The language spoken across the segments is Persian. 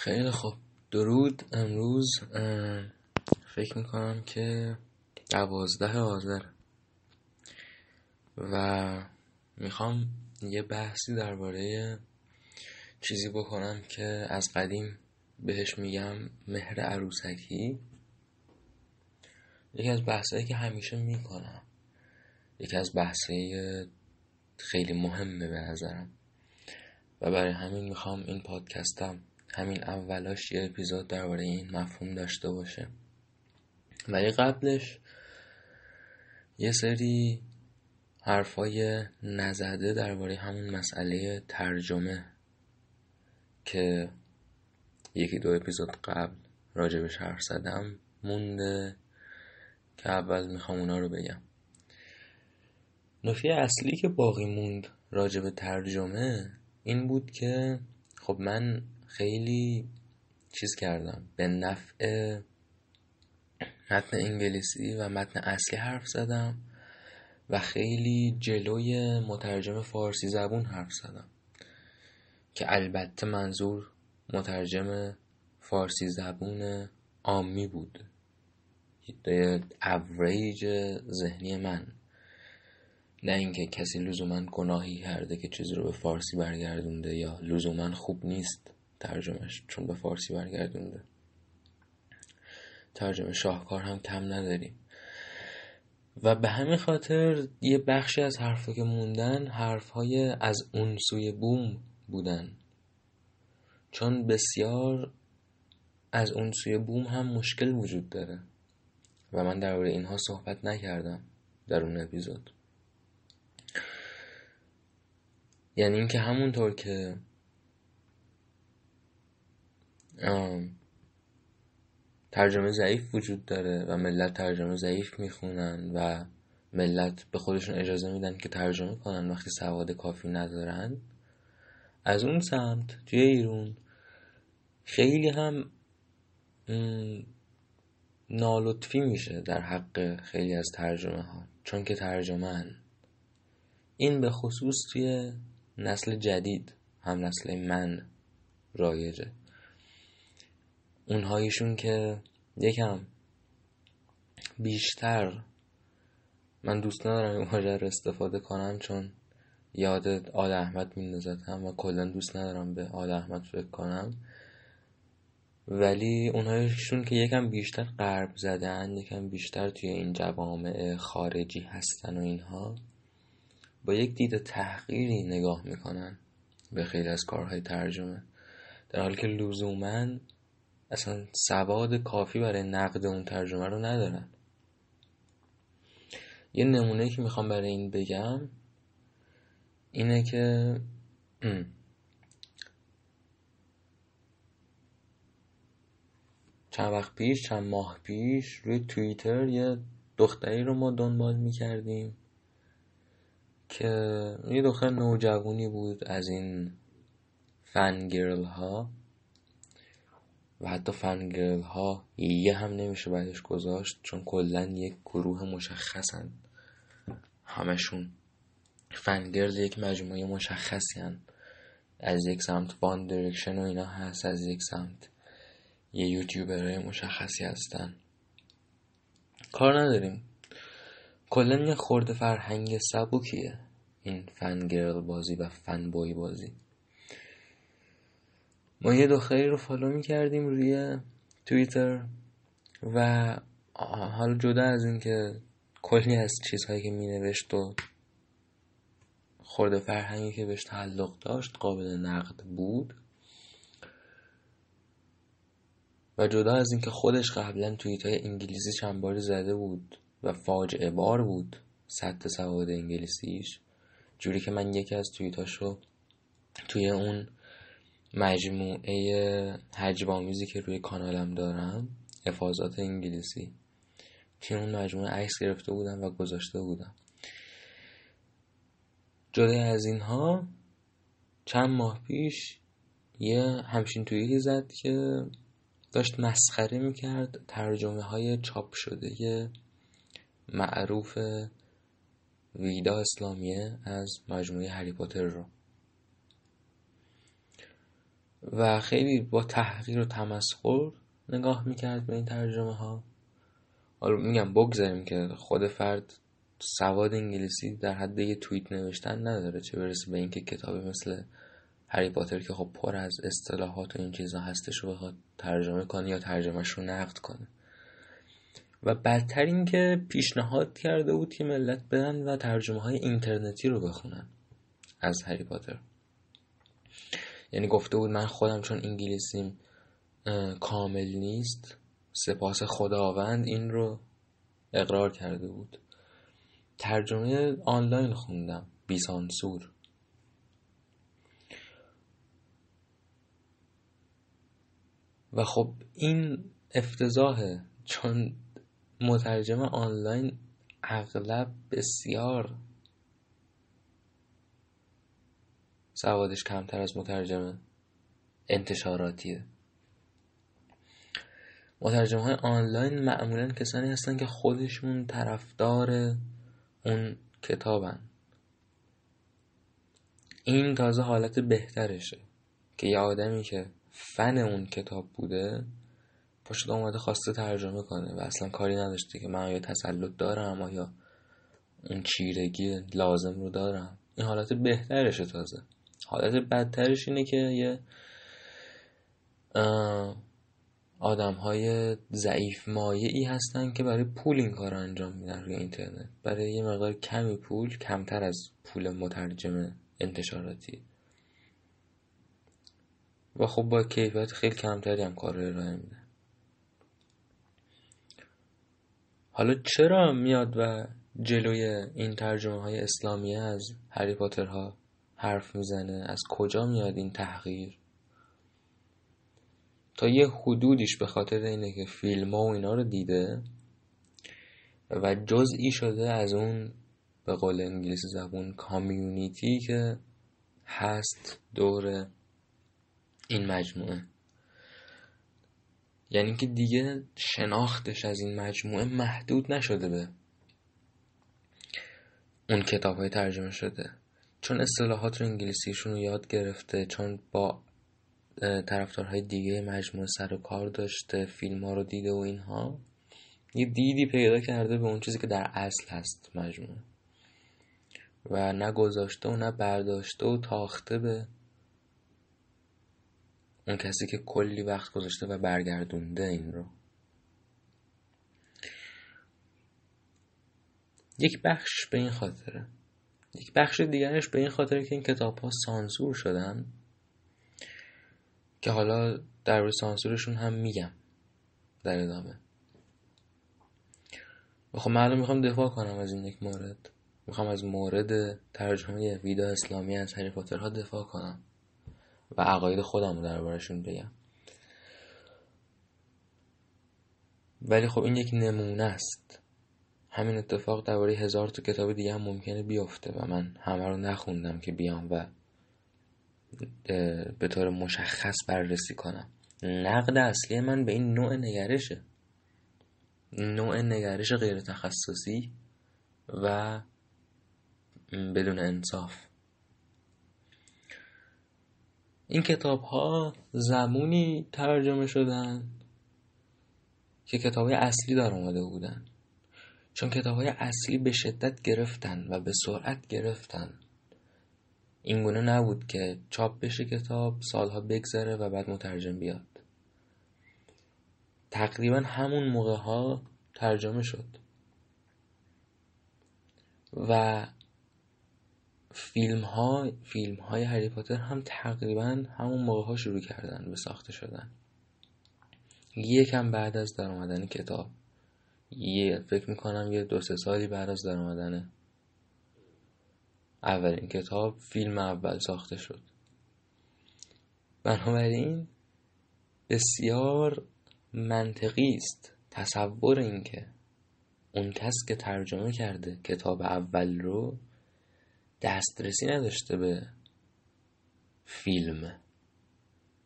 خیلی خوب. درود امروز فکر می‌کنم که دوازده آذر و می‌خوام یه بحثی درباره چیزی بکنم که از قدیم بهش میگم مهر عروسکی. یکی از بحثایی که همیشه می‌کنم. یکی از بحثای خیلی مهمه به نظرم. و برای همین می‌خوام این پادکستم همین اولاش یه اپیزود درباره این مفهوم داشته باشه. ولی قبلش یه سری حرفای نزده درباره همون مسئله ترجمه که یکی دو اپیزود قبل راجبش حرف زدم مونده که اول می‌خوام اونا رو بگم. نکته اصلی که باقی موند راجب ترجمه این بود که خب من خیلی چیز کردم. به نفع متن انگلیسی و متن اصلی حرف زدم و خیلی جلوی مترجم فارسی زبون حرف زدم. که البته منظور مترجم فارسی زبون آمی بود. اوریج ذهنی من. نه اینکه کسی لزوما گناهی کرده که چیزی رو به فارسی برگردونده یا لزوما خوب نیست. ترجمهش چون به فارسی برگردونده. ترجمه شاهکار هم کم نداریم. و به همین خاطر یه بخشی از حرفا که موندن حرفهای از اون سوی بوم بودن. چون بسیار از اون سوی بوم هم مشکل وجود داره. و من درباره اینها صحبت نکردم در اون اپیزود. یعنی اینکه همونطور که ترجمه ضعیف وجود داره و ملت ترجمه ضعیف می‌خونن و ملت به خودشون اجازه میدن که ترجمه کنن وقتی سواد کافی ندارن. از اون سمت توی ایرون خیلی هم نالطفی میشه در حق خیلی از ترجمه ها چون که ترجمه این به خصوص توی نسل جدید هم نسل من رایجه. اونهایشون که یکم بیشتر من دوست ندارم این واژه رو استفاده کنم چون یاد آل احمد میندازتم و کلا دوست ندارم به آل احمد فکر کنم. ولی اونهایشون که یکم بیشتر قرب زدن یکم بیشتر توی این جوامع خارجی هستن و اینها با یک دید تحقیری نگاه می‌کنن به خیلی از کارهای ترجمه. در حالی که لزوما اصلا سواد کافی برای نقد اون ترجمه رو ندارن. یه نمونه که می‌خوام برای این بگم اینه که چند وقت پیش چند ماه پیش روی توییتر یه دختری رو ما دنبال می‌کردیم که یه دختر نوجوانی بود از این فنگرل ها و حتی فنگرل ها یه هم نمیشه بعدش گذاشت چون کلا یک گروه مشخصن. همشون fangirl یک مجموعه مشخصی هن. از یک سمت One Direction و اینا هست از یک سمت یه یوتیوبرهای مشخصی هستن. کار نداریم. کلا یه خورده فرهنگ spooky ایه این fangirl بازی و fanboy بازی. ما یه دختری رو فالو می‌کردیم روی توییتر و حالا جدا از این که کلی از چیزهایی که مینوشت و خورده فرهنگی که بهش تعلق داشت قابل نقد بود. و جدا از اینکه خودش قبلا توییت های انگلیسی چند باری زده بود و فاجعه بار بود سطح سواد انگلیسیش جوری که من یکی از توییتاشو توی اون مجموعه حجبامیزی که روی کانالم دارم افاظات انگلیسی. توی اون مجموعه عکس گرفته بودم و گذاشته بودم. جدا از اینها چند ماه پیش یه همچین توییتی زد که داشت مسخره می‌کرد ترجمه های چاپ شده معروف ویدا اسلامیه از مجموعه هری پاتر رو. و خیلی با تحقیر و تمسخر نگاه می‌کرد به این ترجمه ها حالا میگم بگذاریم که خود فرد سواد انگلیسی در حد یه توییت نوشتن نداره. چه برسه به اینکه کتابی مثل هری پاتر که خب پر از اصطلاحات و این چیزا هستش رو بخواد ترجمه کنه یا ترجمهش رو نقد کنه. و بدتر این که پیشنهاد کرده بود که ملت بدن و ترجمه های اینترنتی رو بخونن از هری پاتر. یعنی گفته بود من خودم چون انگلیسیم کامل نیست سپاس خداوند این رو اقرار کرده بود. ترجمه آنلاین خوندم بیسانسور و خب این افتضاحه چون مترجم آنلاین اغلب بسیار سوادش کمتر از مترجم انتشاراتیه مترجم های آنلاین معمولا کسانی هستن که خودشون طرفدار اون کتابن. این تازه حالت بهترشه که یه آدمی که فن اون کتاب بوده پاشد اومده خواسته ترجمه کنه و اصلا کاری نداشته که من آیا تسلط دارم آیا اون چیرگی لازم رو دارم. این حالت بهترشه تازه. حالت بدترش اینه که یه آدم های ضعیف ای هستن که برای پول این کار انجام میدن روی اینترنت. برای یه مقدار کمی پول کمتر از پول مترجم انتشاراتی. و خب با کیفیت خیلی کمتری هم کار رو ارائه میده. حالا چرا میاد و جلوی این ترجمه های اسلامیه از هری ها حرف می‌زنه از کجا میاد این تحقیر؟ تا یه حدودیش به خاطر اینه که فیلم ها و اینا رو دیده و جزئی شده از اون به قول انگلیسی زبون کامیونیتی که هست دور این مجموعه. یعنی که دیگه شناختش از این مجموعه محدود نشده به اون کتاب های ترجمه شده. چون اصطلاحات رو انگلیسیشون رو یاد گرفته چون با طرفدارهای دیگه مجموعه سر و کار داشته فیلم ها رو دیده و اینها یه دیدی پیدا کرده به اون چیزی که در اصل هست مجموعه. و نه گذاشته و نه برداشته و تاخته به اون کسی که کلی وقت گذاشته و برگردونده این رو. یک بخش به این خاطره. یک بخش دیگرش به این خاطره که این کتاب ها سانسور شدن که حالا در روی سانسورشون هم میگم در ادامه. خب من می‌خوام دفاع کنم از این یک مورد. می‌خوام از مورد ترجمه ویدا اسلامی از هری ها دفاع کنم و عقاید خودم رو دربارشون بگم. ولی خب این یک نمونه است. همین اتفاق درباره هزار تا کتاب دیگه هم ممکنه بیفته و من همه رو نخوندم که بیام و به طور مشخص بررسی کنم. نقد اصلی من به این نوع نگرشه. نوع نگرش غیر تخصصی و بدون انصاف. این کتاب ها زمونی ترجمه شدن که کتاب اصلی در اومده بودن. چون کتاب های اصلی به شدت گرفتن و به سرعت گرفتن. اینگونه نبود که چاپ بشه کتاب سالها بگذره و بعد مترجم بیاد. تقریبا همون موقع ها ترجمه شد. و فیلم ها فیلم های هری پاتر هم تقریبا همون موقع ها شروع کردن به ساخته شدن. یکم بعد از در آمدن کتاب. یه فکر می‌کنم یه دو سه سالی بعد از در آمدن اولین کتاب فیلم اول ساخته شد. بنابراین بسیار منطقی است تصور اینکه اون کس که ترجمه کرده کتاب اول رو دسترسی نداشته به فیلم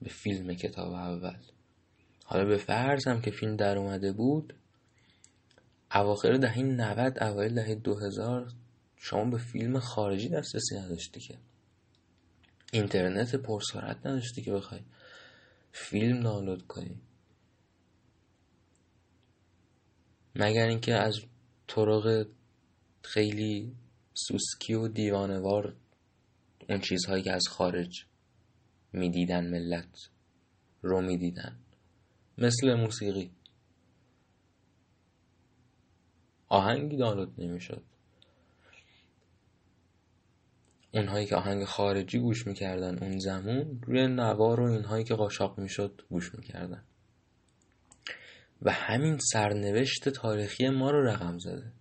به فیلم کتاب اول. حالا به فرض هم که فیلم در اومده بود اواخر دهه 90 اوایل دهه 2000 شما به فیلم خارجی دسترسی نداشتی که. اینترنت پرسرعت نداشتی که بخوای فیلم دانلود کنی. مگر اینکه از طرق خیلی سوسکی و دیوانوار اون چیزهایی که از خارج می‌دیدن ملت رو می‌دیدن. مثل موسیقی. آهنگی دانلود نمی‌شد. اونهایی که آهنگ خارجی گوش می‌کردن اون زمان روی نوار و اینهایی که قاشاق می‌شد گوش می‌کردن. و همین سرنوشت تاریخی ما رو رقم زده.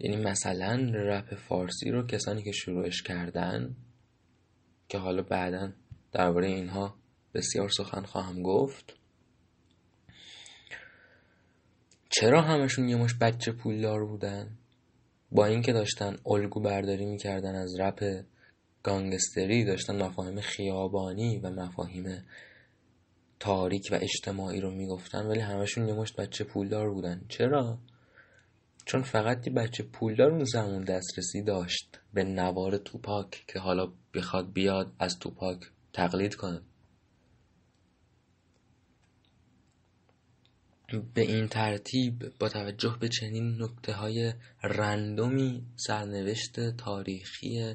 یعنی مثلا رپ فارسی رو کسانی که شروعش کردن که حالا بعدا درباره اینها بسیار سخن خواهم گفت چرا همشون یه مش بچه پولدار بودن؟ با اینکه داشتن الگو برداری می‌کردن از رپ گانگستری داشتن مفاهیم خیابانی و مفاهیم تاریک و اجتماعی رو می‌گفتن ولی همشون یه مشت بچه پولدار بودن. چرا؟ چون فقط یه بچه پولدار اون زمان دسترسی داشت به نوار توپاک که حالا بخواد بیاد از توپاک تقلید کنه. به این ترتیب با توجه به چنین نکته های رندومی سرنوشت تاریخی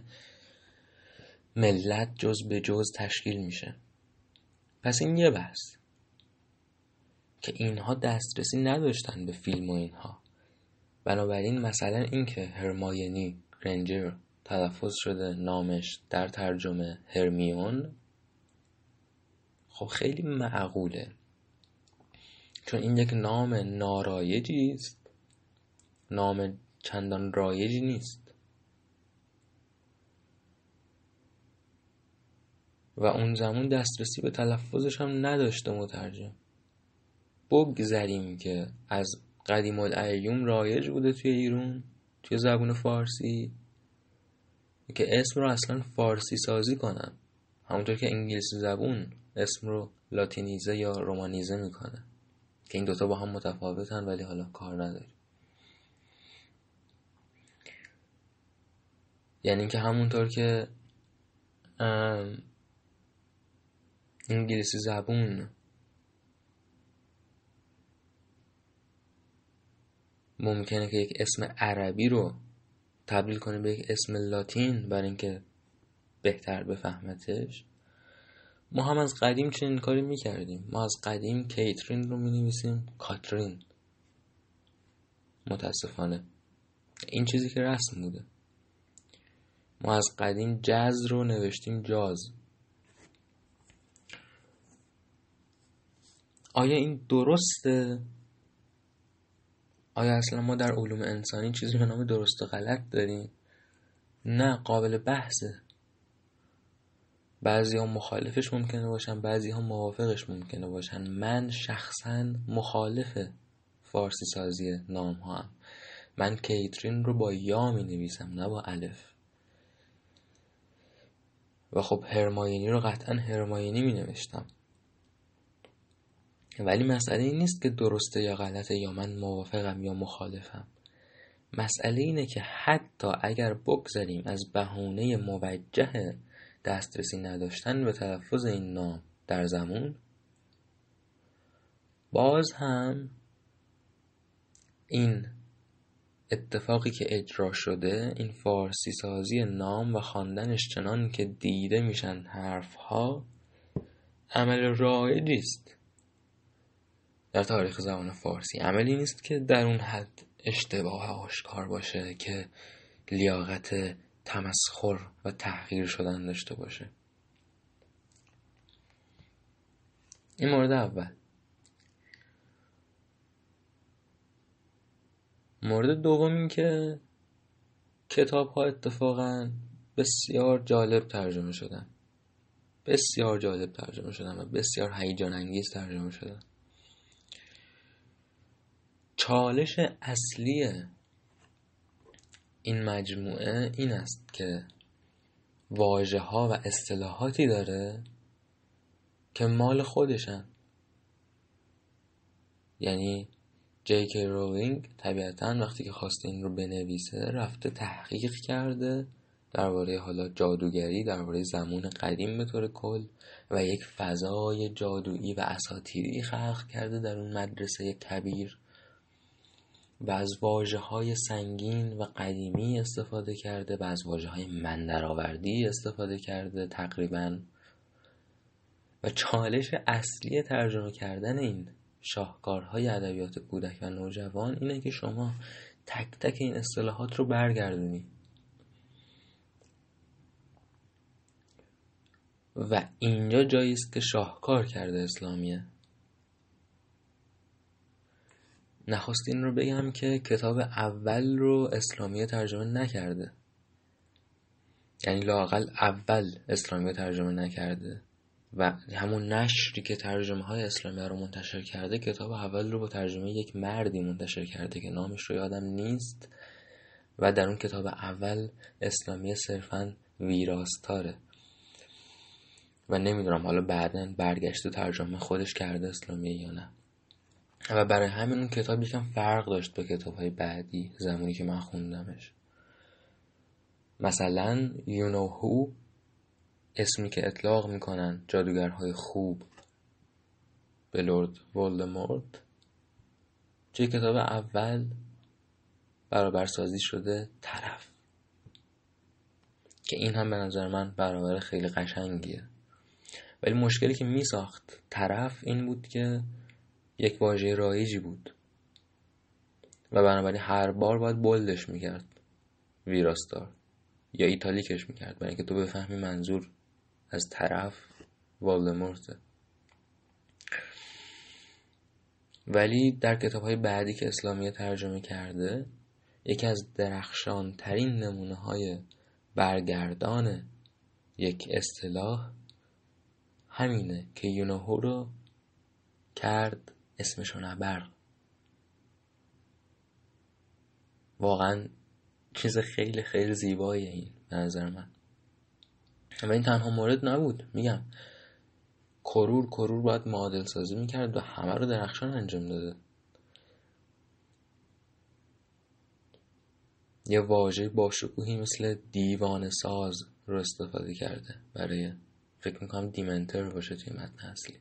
ملت جز به جز تشکیل میشه. پس این یه بحث که اینها دسترسی نداشتن به فیلم و اینها. بنابراین مثلا اینکه هرماینی رنجر تلفظ شده نامش در ترجمه هرمیون خب خیلی معقوله. چون این یک نام نارایجی است نام چندان رایجی نیست. و اون زمان دسترسی به تلفظش هم نداشته مترجم. بگذریم که از قدیم الایوم رایج بوده توی ایران توی زبون فارسی که اسم رو اصلا فارسی سازی کنن. همونطور که انگلیسی زبون اسم رو لاتینیزه یا رومانیزه می‌کنه. که این دوتا با هم متفاوتن ولی حالا کار نداری یعنی که همونطور که انگلیسی زبون ممکنه که یک اسم عربی رو تبدیل کنه به یک اسم لاتین برای اینکه بهتر بفهمتش. ما هم از قدیم چنین کاری می‌کردیم. ما از قدیم کیترین رو می‌نویسیم کاترین. متاسفانه. این چیزی که رسم بوده. ما از قدیم جز رو نوشتیم جاز. آیا این درسته؟ آیا اصلا ما در علوم انسانی چیزی به نام درست و غلط داریم؟ نه قابل بحثه. بعضی ها مخالفش ممکنه باشن بعضی ها موافقش ممکنه باشن. من شخصا مخالف فارسی سازی نام ها هم. من کیترین رو با یا می نویسم نه با الف. و خب هرماینی رو قطعا هرماینی می نوشتم ولی مسئله این نیست که درسته یا غلطه یا من موافقم یا مخالفم. مسئله اینه که حتی اگر بگذاریم از بهونه موجه دسترسی نداشتن به تلفظ این نام در زمان. باز هم این اتفاقی که اجرا شده این فارسی سازی نام و خواندنش چنان که دیده میشن حرف ها عمل رایجی است. در تاریخ زبان فارسی عملی نیست که در اون حد اشتباه آشکار باشه که لیاقت تمسخر و تحقیر شدن داشته باشه. این مورد اول. مورد دوم این که کتاب ها اتفاقا بسیار جالب ترجمه شدن. بسیار جالب ترجمه شدن و بسیار هیجان انگیز ترجمه شدن. چالش اصلی این مجموعه این است که واجه ها و اصطلاحاتی داره که مال خودشن. یعنی جی کی رولینگ طبیعتا وقتی که خواسته این رو بنویسه رفته تحقیق کرده درباره حالا جادوگری درباره زمان قدیم به طور کل و یک فضای جادویی و اساتیری خلق کرده در اون مدرسه کبیر. و از واجه های سنگین و قدیمی استفاده کرده و از واجه های مندرآوردی استفاده کرده تقریبا. و چالش اصلی ترجمه کردن این شاهکارهای ادبیات کودک و نوجوان اینه که شما تک تک این اصطلاحات رو برگردونی. و اینجا جایی است که شاهکار کرده اسلامیه. نخستین رو بگم که کتاب اول رو اسلامیه ترجمه نکرده. یعنی لاقل اول اسلامیه ترجمه نکرده و همون نشری که ترجمه های اسلامی رو منتشر کرده کتاب اول رو با ترجمه یک مردی منتشر کرده که نامش رو یادم نیست و در اون کتاب اول اسلامی صرفا ویراستاره. و نمی‌دونم حالا بعدا برگشته ترجمه خودش کرده اسلامی یا نه. و برای همین اون کتاب یکم فرق داشت با کتاب های بعدی زمانی که من خوندمش. مثلا You Know Who اسمی که اطلاق می‌کنن جادوگرهای خوب. به لورد ولدمورت. چه کتاب اول برابر سازی شده؟ طرف. که این هم به نظر من برابر خیلی قشنگیه. ولی مشکلی که می ساخت طرف این بود که یک واژه رایجی بود. و بنابراین هر بار باید بلدش می‌کرد. ویراستار. یا ایتالیکش می‌کرد. برای اینکه تو بفهمی منظور از طرف والدمورته ولی در کتاب های بعدی که اسلامیه ترجمه کرده یکی از درخشان ترین نمونه های برگردان یک اصطلاح همینه که یونهو رو کرد اسمشو نبر. واقعا چیز خیلی خیلی زیبایی این به نظر من. و این تنها مورد نبود میگم. کرور کرور باید معادل سازی می‌کرد و همه رو درخشان انجام داده. یه واژه باشکوهی مثل دیوان ساز رو استفاده کرده برای فکر می‌کنم دیمنتر باشه توی متن اصلی.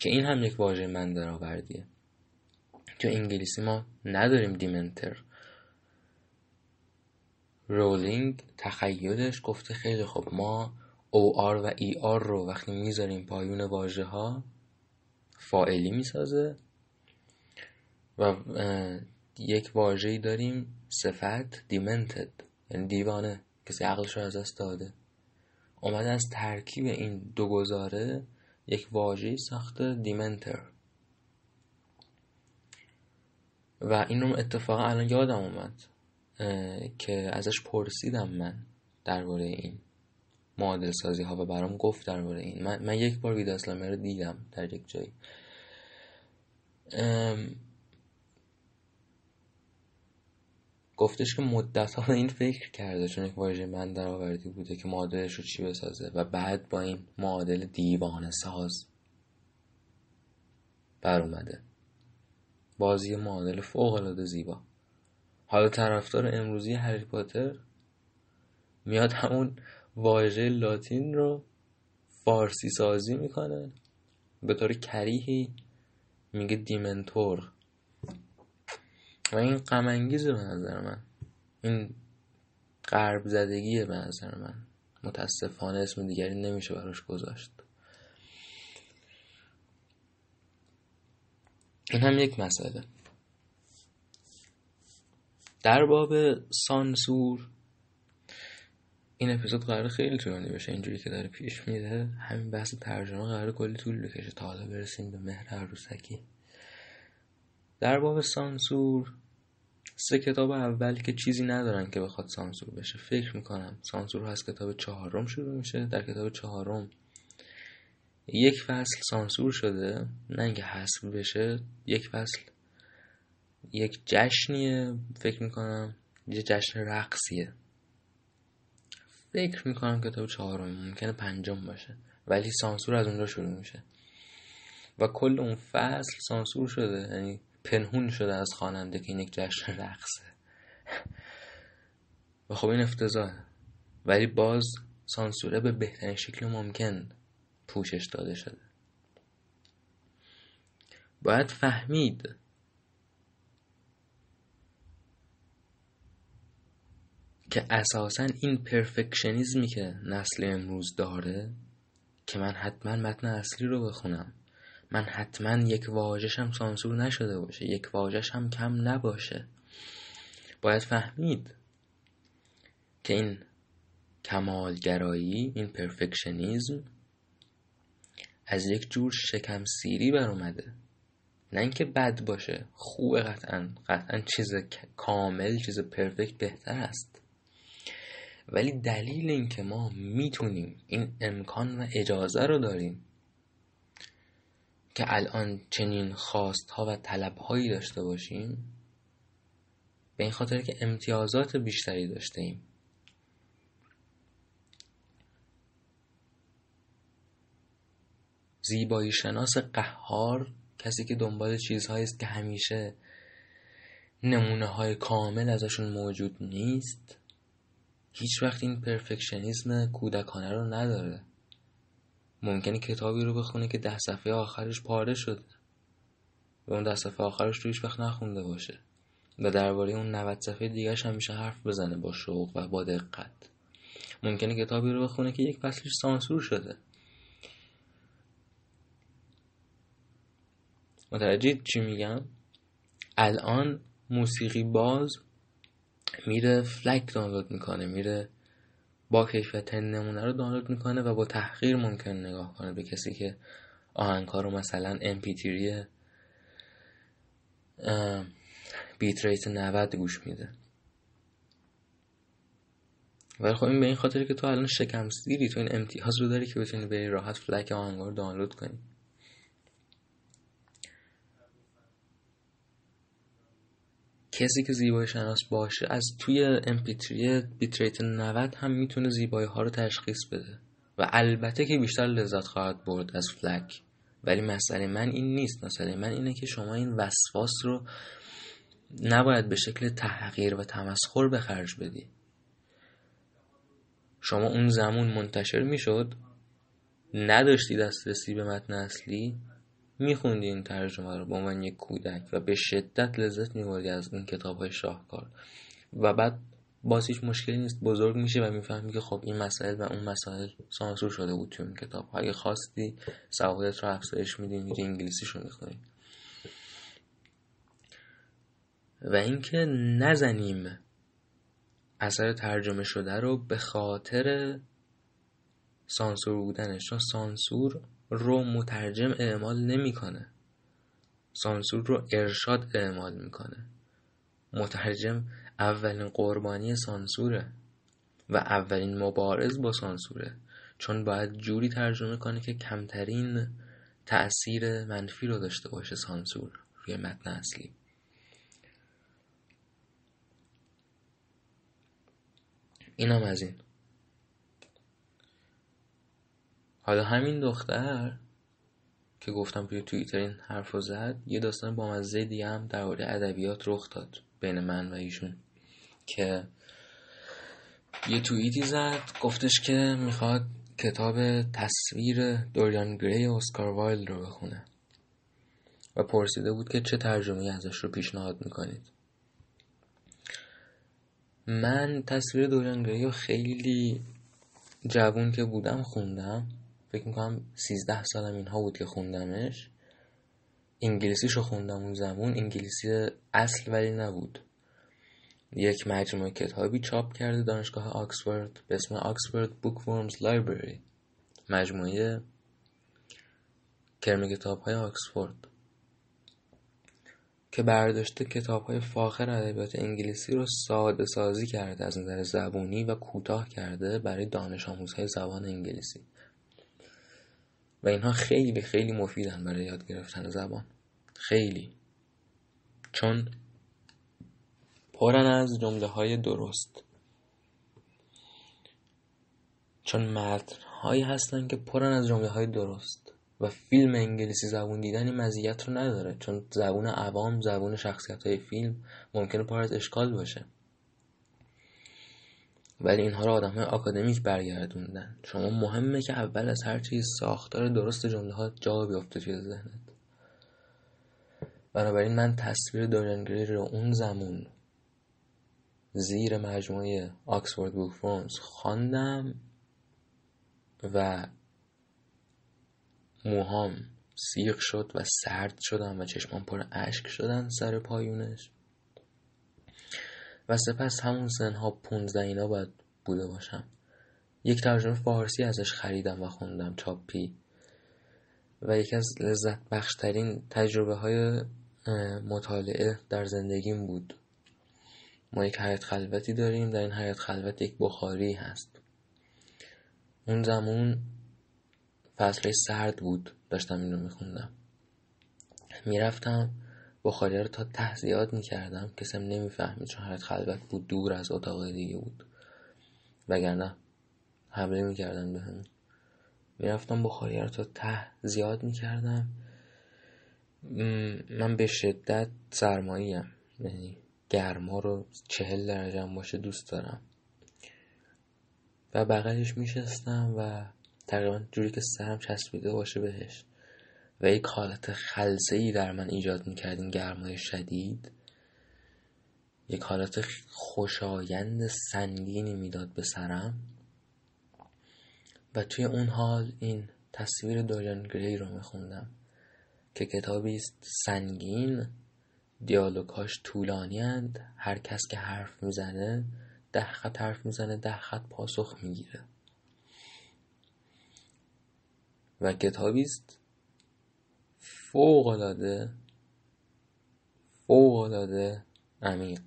که این هم یک واژه من درآوردیه تو انگلیسی ما نداریم دیمنتر. رولینگ تخیلش گفته خیلی خوب. ما او آر و ای آر رو وقتی می‌ذاریم پایون واژه ها فائلی می‌سازه و یک واژه‌ای داریم صفت دیمنتد یعنی دیوانه. کسی عقلش رو از دست داده. اومده از ترکیب این دو گزاره یک واژه‌ای ساخته دیمنتر و این رو اتفاقا الان یادم اومد که ازش پرسیدم من درباره این معادل سازی ها و برام گفت درباره این. من, من یک بار ویدیو اسلامی رو دیدم در یک جایی. گفتش که مدت ها این فکر کرده چون یک واژه من در آوردی بوده که معادلش رو چی بسازه و بعد با این معادل دیوانه ساز بر اومده. بازی معادل فوق العاده زیبا. حالا طرفدار امروزی هری پاتر میاد همون واژه لاتین رو فارسی سازی می‌کنه. به طور کریهی میگه دیمنتور و این غمانگیزه به نظر من این قرب زدگیه به نظر من. متاسفانه اسم دیگری نمیشه براش گذاشت. این هم یک مسئله. در باب سانسور این اپیزود قرار خیلی طولانی بشه. اینجوری که داره پیش میره. همین بحث ترجمه قرار کلی طول بکشه تا حالا برسیم به مهر عروسکی. در باب سانسور سه کتاب اول که چیزی ندارن که بخواد سانسور بشه. فکر می‌کنم سانسور از کتاب چهارم شروع میشه. در کتاب چهارم یک فصل سانسور شده. نه اینکه حذف بشه یک فصل یک جشنیه. فکر می‌کنم یه جشن رقصیه. فکر می‌کنم کتاب چهارم ممکنه پنجم باشه. ولی سانسور از اونجا شروع میشه. و کل اون فصل سانسور شده. یعنی پنهون شده از خواننده که این یک جشن رقصه. و خب این افتضاحه ولی باز سانسوره به بهترین شکل ممکن پوشش داده شده. باید فهمید. که اساسا این پرفکشنیزمی که نسل امروز داره که من حتما متن اصلی رو بخونم. من حتما یک واژشم سانسور نشده باشه یک واژش هم کم نباشه. باید فهمید که این کمالگرایی این پرفکشنیزم از یک جور شکم سیری بر اومده نه اینکه بد باشه خوبه قطعا. قطعا چیز کامل چیز پرفکت بهتر است. ولی دلیل اینکه ما می‌تونیم این امکان و اجازه رو داریم که الان چنین خواست ها و طلب هایی داشته باشیم به این خاطر که امتیازات بیشتری داشته ایم. زیبایی شناس قهار کسی که دنبال چیزهایی است که همیشه نمونه های کامل ازشون موجود نیست هیچ وقت این پرفکشنیزم کودکانه رو نداره. ممکنه کتابی رو بخونه که ده صفحه آخرش پاره شده. و اون ده صفحه آخرش رو هیچ وقت نخونده باشه. و درباره اون 90 صفحه دیگرش همیشه حرف بزنه با شوق و با دقت. ممکنه کتابی رو بخونه که یک فصلش سانسور شده. متوجه چی میگم؟ الان موسیقی باز میره فلک دانلود می‌کنه میره با کیفیت نمونه رو دانلود می‌کنه و با تحقیر ممکن نگاه کنه به کسی که آهنگها رو مثلا MP3 بیت ریت 90 گوش میده. ولی خب این به این خاطر که تو الان شکم سیری تو این امتیاز رو داری که بتونی بری راحت فلک آهنگها رو دانلود کنی. کسی که زیبایی شناس باشه از توی MP3 بیتریت 90 هم می‌تونه زیبایی ها رو تشخیص بده. و البته که بیشتر لذت خواهد برد از فلک. ولی مسئله من این نیست. مسئله من اینه که شما این وسواس رو نباید به شکل تحقیر و تمسخر به خرج بدی. شما اون زمان منتشر می‌شد نداشتی دسترسی به متن اصلی میخوندی این ترجمه رو به عنوان یک کودک و به شدت لذت میبردی از این کتاب های شاهکار. و بعد باز هیچ مشکلی نیست بزرگ میشه و می‌فهمی که خب این مسائل و اون مسائل سانسور شده بود توی این کتاب. اگه خواستی سوادت رو افزایش میدی میری انگلیسیش رو می‌خونی. و اینکه نزنیم اثر ترجمه شده رو به خاطر سانسور بودنش. چون سانسور رو مترجم اعمال نمی‌کنه. سانسور رو ارشاد اعمال می‌کنه. مترجم اولین قربانی سانسوره و اولین مبارز با سانسوره چون باید جوری ترجمه کنه که کمترین تأثیر منفی رو داشته باشه سانسور روی متن اصلی. اینم از این. حالا همین دختر که گفتم توی توییتر این حرف زد یه داستان با مزه دیگه هم در ادبیات رخ داد بین من و ایشون که یه توییتی زد گفتش که می‌خواد کتاب تصویر دوریان گری اسکار وایل رو بخونه و پرسیده بود که چه ترجمه ازش رو پیشنهاد می‌کنید. من تصویر دوریان گری رو خیلی جوون که بودم خوندم. فکر می‌کنم سیزده سالم اینها بود که خوندمش. انگلیسیشو خوندم اون زمان. انگلیسی اصل ولی نبود. یک مجموعه کتابی چاپ کرده دانشگاه آکسفورد به اسم آکسفورد بوک ورمز لایبرری. مجموعه کرم کتاب های آکسفورد. که برداشته کتاب های فاخر ادبیات انگلیسی رو ساده سازی کرده از نظر زبونی و کوتاه کرده برای دانش آموزهای زبان انگلیسی. و اینها خیلی خیلی مفیدن برای یاد گرفتن زبان. خیلی. چون پرن از جمله های درست. چون متن هایی هستن که پرن از جمله های درست. و فیلم انگلیسی زبون دیدن این مزیت رو نداره. چون زبون عوام زبون شخصیت های فیلم ممکنه پر از اشکال باشه. ولی اینها رو آدم های آکادمیک برگردوندن. شما مهمه که اول از هر چیز ساختار درست جمله ها جا بیفته توی ذهنت. بنابراین من تصویر دورین گری رو اون زمان زیر مجموعه آکسفورد بوک فرونز خواندم و موهام سیخ شد و سرد شدم و چشمان پر اشک شدن سر پایونش. و سپس همون سنها پونزده اینا باید بوده باشم. یک ترجمه فارسی ازش خریدم و خوندم چاپی. و یکی از لذت بخشترین تجربه های مطالعه در زندگیم بود. ما یک حیات خلوتی داریم در این حیات خلوت یک بخاری هست. اون زمان فصل سرد بود داشتم اینو میخوندم. می‌رفتم بخاری رو تا ته زیاد می‌کردم. کسی هم نمی‌فهمید چون حیات خلوت بود دور از اتاق دیگه بود. وگرنه حمله می‌کردن به همین. می‌رفتم بخاری رو تا ته زیاد می‌کردم. من به شدت سرمایی هم یعنی گرما رو چهل درجه هم باشه دوست دارم. و بغلش میشستم و تقریبا جوری که سرم چسبیده باشه بهش. و یک حالت خلصه ای در من ایجاد می‌کرد این گرمای شدید. یک حالت خوشایند سنگینی می‌داد به سرم. و توی اون حال این تصویر دوریان گری رو میخوندم که کتابی است. سنگین دیالوگاش طولانی هر کس که حرف می‌زنه ده خط حرف می‌زنه ده خط پاسخ می‌گیره. و کتابی است فوق العاده فوق العاده عمیق.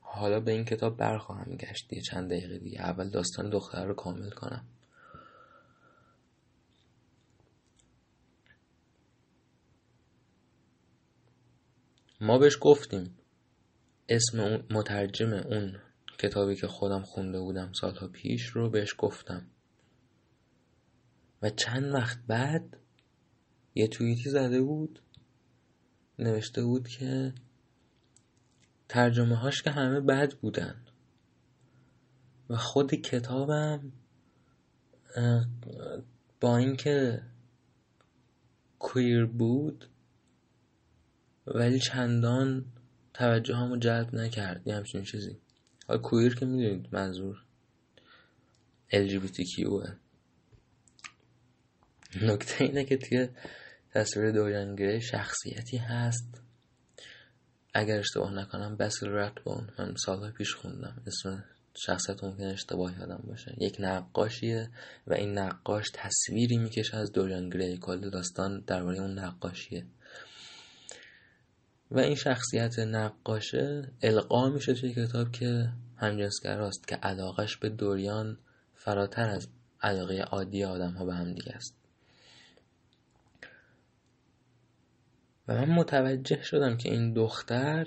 حالا به این کتاب برخواهم گشت یه چند دقیقه دیگه. اول داستان دختر رو کامل کنم. ما بهش گفتیم. اسم اون مترجم اون کتابی که خودم خونده بودم سالها پیش رو بهش گفتم. و چند وقت بعد یه توییتی زده بود نوشته بود که ترجمه هاش که همه بد بودن. و خود کتابم با اینکه کویر بود ولی چندان توجه همو جلب نکرد. یه همچین چیزی. حالا کویر که می‌دونید منظور LGBTQ نکته اینه که توی تصویر دوریان شخصیتی هست. اگر اشتباه نکنم بسیل رتبون من سالها پیش خوندم. اسم شخصیت ممکن اشتباه یادم باشه. یک نقاشیه و این نقاش تصویری می‌کشه از دوریان گری کل داستان درباره اون نقاشیه. و این شخصیت نقاشه القا میشه توی کتاب که همجنسگراست که علاقش به دوریان فراتر از علاقه عادی آدم ها به هم دیگه است. من متوجه شدم که این دختر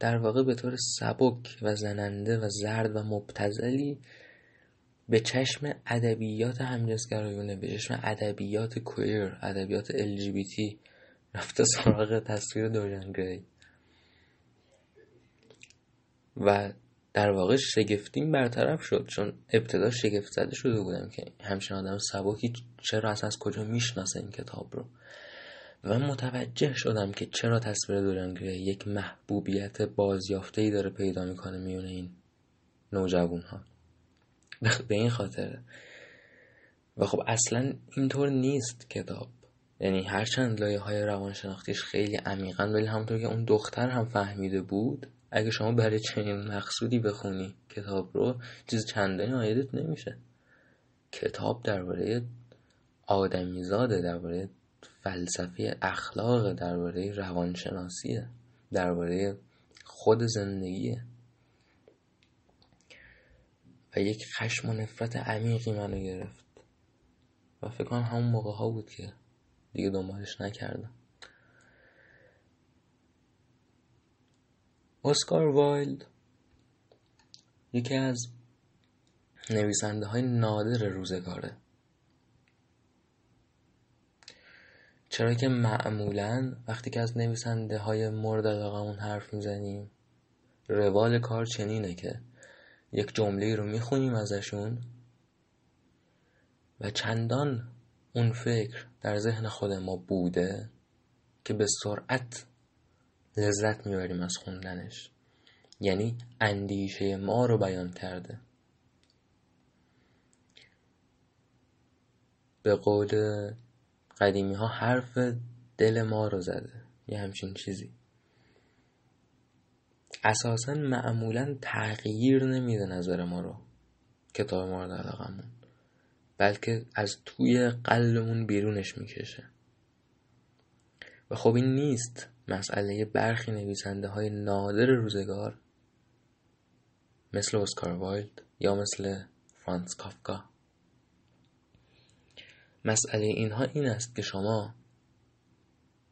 در واقع به طور سبک و زننده و زرد و مبتزلی به چشم ادبیات همجنسگرایانه به چشم ادبیات کویر ادبیات LGBT رفته سراغ تصویر دوریان گری. و در واقع شگفتیم برطرف شد چون ابتدا شگفت زده شده بودم که همچین آدم سبکی چرا اصلا از کجا می‌شناسه این کتاب رو؟ و متوجه شدم که چرا تصویر گری یک محبوبیت بازیافته ای داره پیدا می‌کنه میونه این نوجوان ها به این خاطره و خب اصلا اینطور نیست کتاب. یعنی هرچند لایه های روانشناختیش خیلی عمیقا ولی همونطور که اون دختر هم فهمیده بود اگه شما برای چنین مقصودی بخونی کتاب رو چیز چندانی آیدت نمیشه. کتاب درباره آدمیزاده درباره فلسفه اخلاق درباره روانشناسیه درباره خود زندگیه. و یک خشم و نفرت عمیقی منو گرفت. و فکر کنم همون موقع ها بود که دیگه دنبالش نکردم. اسکار وایلد یکی از نویسنده های نادر روزگاره. چرا که معمولا وقتی که از نویسنده های مورد علاقمون حرف می‌زنیم روال کار چنینه که یک جمله رو می‌خونیم ازشون و چندان اون فکر در ذهن خود ما بوده که به سرعت لذت می‌بریم از خوندنش. یعنی اندیشه ما رو بیان کرده. به قول قدیمی ها حرف دل ما رو زده. یه همچین چیزی. اساسا معمولا تغییر نمیده نظر ما رو. کتاب مورد علاقمون بلکه از توی قلبمون بیرونش می‌کشه. و خب این نیست مسئله برخی نویسنده های نادر روزگار مثل اسکار وایلد یا مثل فرانس کافکا. مسئله اینها این است که شما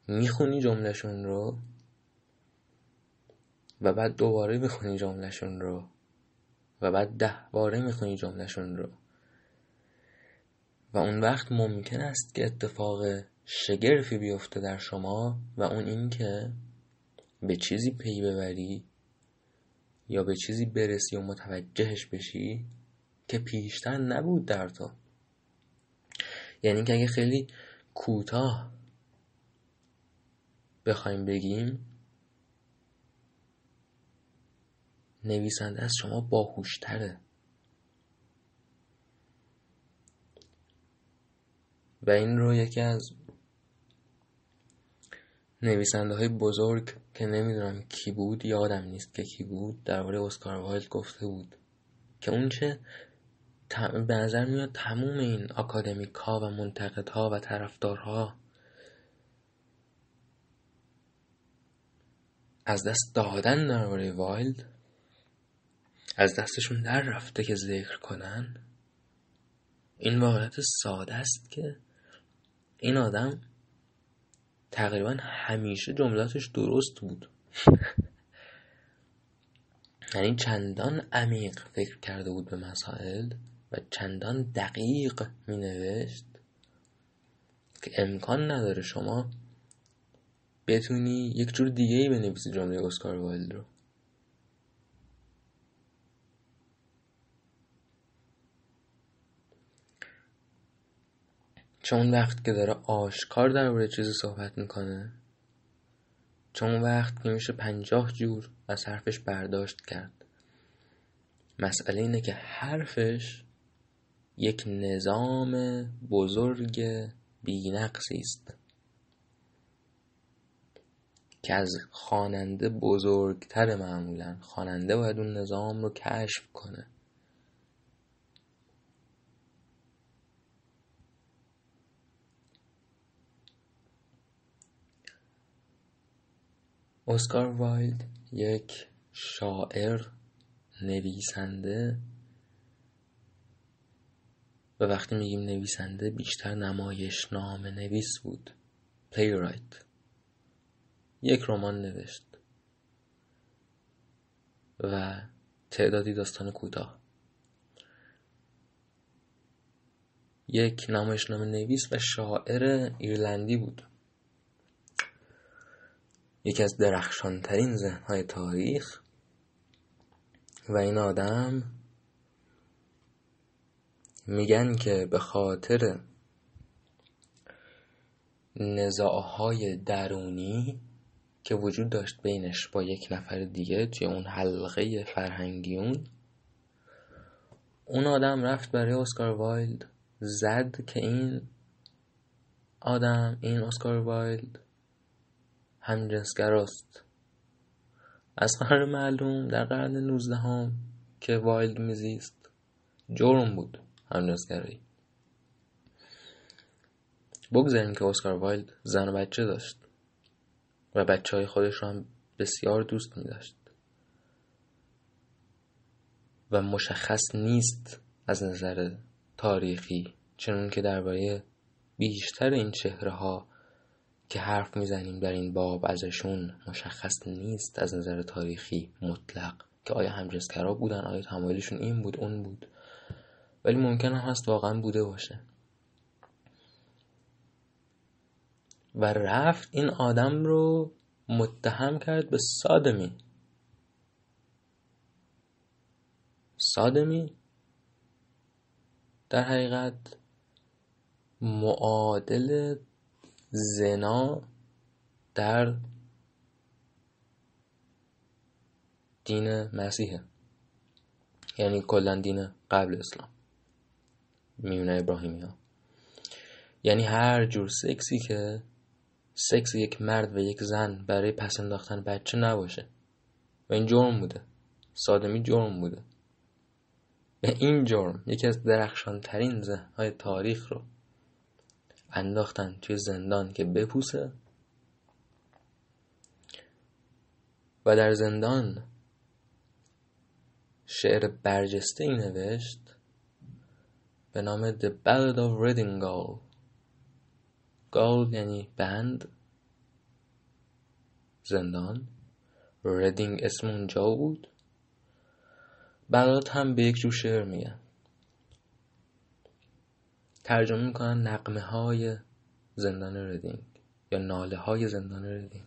می‌خونی جملهشون رو و بعد دوباره می‌خونی جملهشون رو و بعد ده باره می‌خونی جملهشون رو. و اون وقت ممکن است که اتفاق شگرفی بیفته در شما و اون این که به چیزی پی ببری یا به چیزی برسی و متوجهش بشی که پیشتر نبود در تو. یعنی که اگه خیلی کوتاه بخوایم بگیم نویسنده از شما باهوشتره. و این رو یکی از نویسنده های بزرگ که نمی‌دونم کی بود یادم نیست که کی بود درباره اسکار وایلد گفته بود که اونچه به نظر میاد تموم این اکادمیک ها و منتقد ها و طرفدارها از دست دادن درباره وایلد از دستشون در رفته که ذکر کنن این واقعیت ساده است که این آدم تقریبا همیشه جملاتش درست بود. یعنی چندان عمیق فکر کرده بود به مسائل. و چندان دقیق می نوشت که امکان نداره شما بتونی یک جور دیگه ای بنویسی جمله اسکار وایلد رو. چون وقت که داره آشکار درباره چیزی صحبت می‌کنه چون وقت که میشه پنجاه جور از حرفش برداشت کرد. مسئله اینه که حرفش یک نظام بزرگ بینقصی است که از خواننده بزرگتر معمولا خواننده باید اون نظام رو کشف کنه. اسکار وایلد یک شاعر نویسنده و وقتی میگیم نویسنده بیشتر نمایشنامه نویس بود. playwright یک رمان نوشت. و تعدادی داستان کوتاه. یک نمایشنامه نویس و شاعر ایرلندی بود. یکی از درخشانترین ذهنهای تاریخ. و این آدم میگن که به خاطر نزاعهای درونی که وجود داشت بینش با یک نفر دیگه توی اون حلقه فرهنگیون اون آدم رفت برای اسکار وایلد زد که این آدم این اسکار وایلد همجنسگراست. از قرار معلوم در قرن نوزدهم که وایلد میزیست. جرم بود. همجنسگرایی بگذاریم که اسکار وایلد زن و بچه داشت و بچه های خودش رو هم بسیار دوست می داشت و مشخص نیست از نظر تاریخی چنون که درباره بیشتر این چهره ها که حرف می‌زنیم در این باب ازشون مشخص نیست از نظر تاریخی مطلق. که آیا همجنسگرا بودن؟ آیا تمایلشون این بود اون بود؟ ولی ممکن هست واقعا بوده باشه. و رفت این آدم رو متهم کرد به سادمی سادمی در حقیقت معادل زنا در دین مسیحه. یعنی کلا دین قبل اسلام. میونه ابراهیمی ها یعنی هر جور سکسی که سکس یک مرد و یک زن برای پس انداختن بچه نباشه. و این جرم بوده. سادمی جرم بوده. به این جرم یکی از درخشان ترین های تاریخ رو انداختن توی زندان که بپوسه و در زندان شعر برجسته ای نوشت به نام The Ballad of Reading Gaul گال یعنی بند. زندان. Reading اسم اونجا بود. ballad هم به یک جور شعر میگن. ترجمه می‌کنن نغمه های زندان Reading یا ناله های زندان Reading